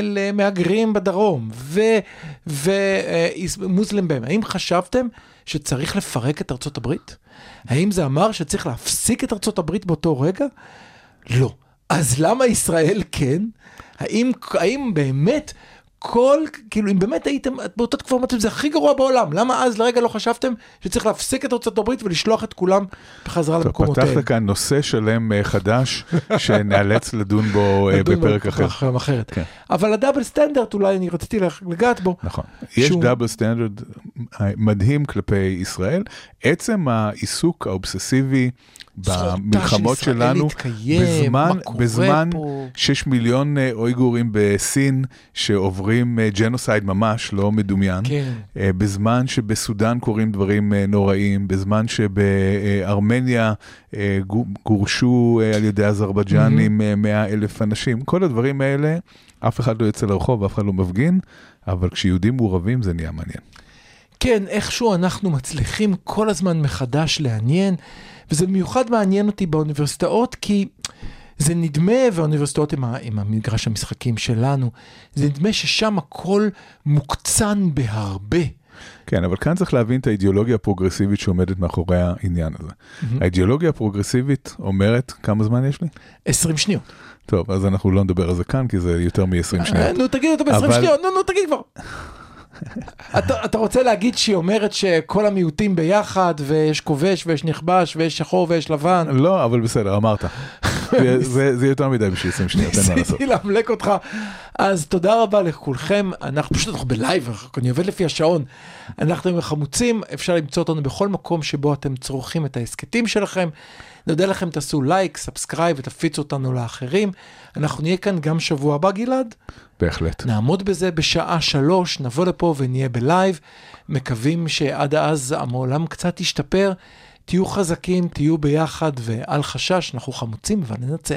למהגרים בדרום, ומוסלם בהם. האם חשבתם שצריך לפרק את ארצות הברית? האם זה אמר שצריך להפסיק את ארצות הברית באותו רגע? לא. אז למה ישראל כן? האם, האם באמת כל, כאילו, אם באמת הייתם, באותה תקופה אמרתם, זה הכי גרוע בעולם, למה אז לרגע לא חשבתם שצריך להפסיק את ארצות הברית ולשלוח את כולם בחזרה למקומותיהם? פתחת כאן נושא שלם אה, חדש, שנאלץ לדון בו אה, בפרק אחר. אחרת. כן. אבל הדאבל סטנדרט, אולי אני רציתי לגעת בו. נכון. יש שהוא- דאבל סטנדרט מדהים כלפי ישראל. עצם העיסוק האובססיבי במלחמות שלנו, להתקיים, בזמן, בזמן פה. 6 מיליון אה, אויגורים בסין שעוברים אה, ג'נוסייד ממש, לא מדומיין. כן. אה, בזמן שבסודאן קורים דברים אה, נוראים, בזמן שבארמניה גו- גורשו על ידי אזרבייג'נים אה, 100 אלף אנשים, כל הדברים האלה, אף אחד לא יוצא לרחוב, אף אחד לא מפגין, אבל כשיהודים מעורבים זה נהיה מעניין. כן, איכשהו אנחנו מצליחים כל הזמן מחדש לעניין, וזה במיוחד מעניין אותי באוניברסיטאות, כי זה נדמה, והאוניברסיטאות הם, הם המגרש המשחקים שלנו, זה נדמה ששם הכל מוקצן בהרבה. כן, אבל כאן צריך להבין את האידיאולוגיה הפרוגרסיבית שעומדת מאחורי העניין הזה. האידיאולוגיה הפרוגרסיבית אומרת, כמה זמן יש לי? 20 שניות. טוב, אז אנחנו לא נדבר על זה כאן, כי זה יותר מ-20 אה, שניות. נו, תגיד אותו ב-20 אבל- שניות, נו, נו, תגיד כבר. אתה, אתה רוצה להגיד שהיא אומרת שכל המיעוטים ביחד, ויש כובש ויש נכבש ויש שחור ויש לבן? לא, אבל בסדר, אמרת. זה- זה יותר מדי בשביל 20 שניות, אין מה לעשות. ניסיתי לאמלק אותך. אז תודה רבה לכולכם, אנחנו פשוט אנחנו בלייב, אני עובד לפי השעון. אנחנו עם החמוצים, אפשר למצוא אותנו בכל מקום שבו אתם צורכים את ההסכתים שלכם. נודה לכם, תעשו לייק, subscribe ותפיצו אותנו לאחרים. אנחנו נהיה כאן גם שבוע הבא, גלעד. בהחלט. נעמוד בזה בשעה שלוש, נבוא לפה ונהיה בלייב. מקווים שעד אז העולם קצת ישתפר. תהיו חזקים, תהיו ביחד, ואל חשש, אנחנו חמוצים, אבל ננצח.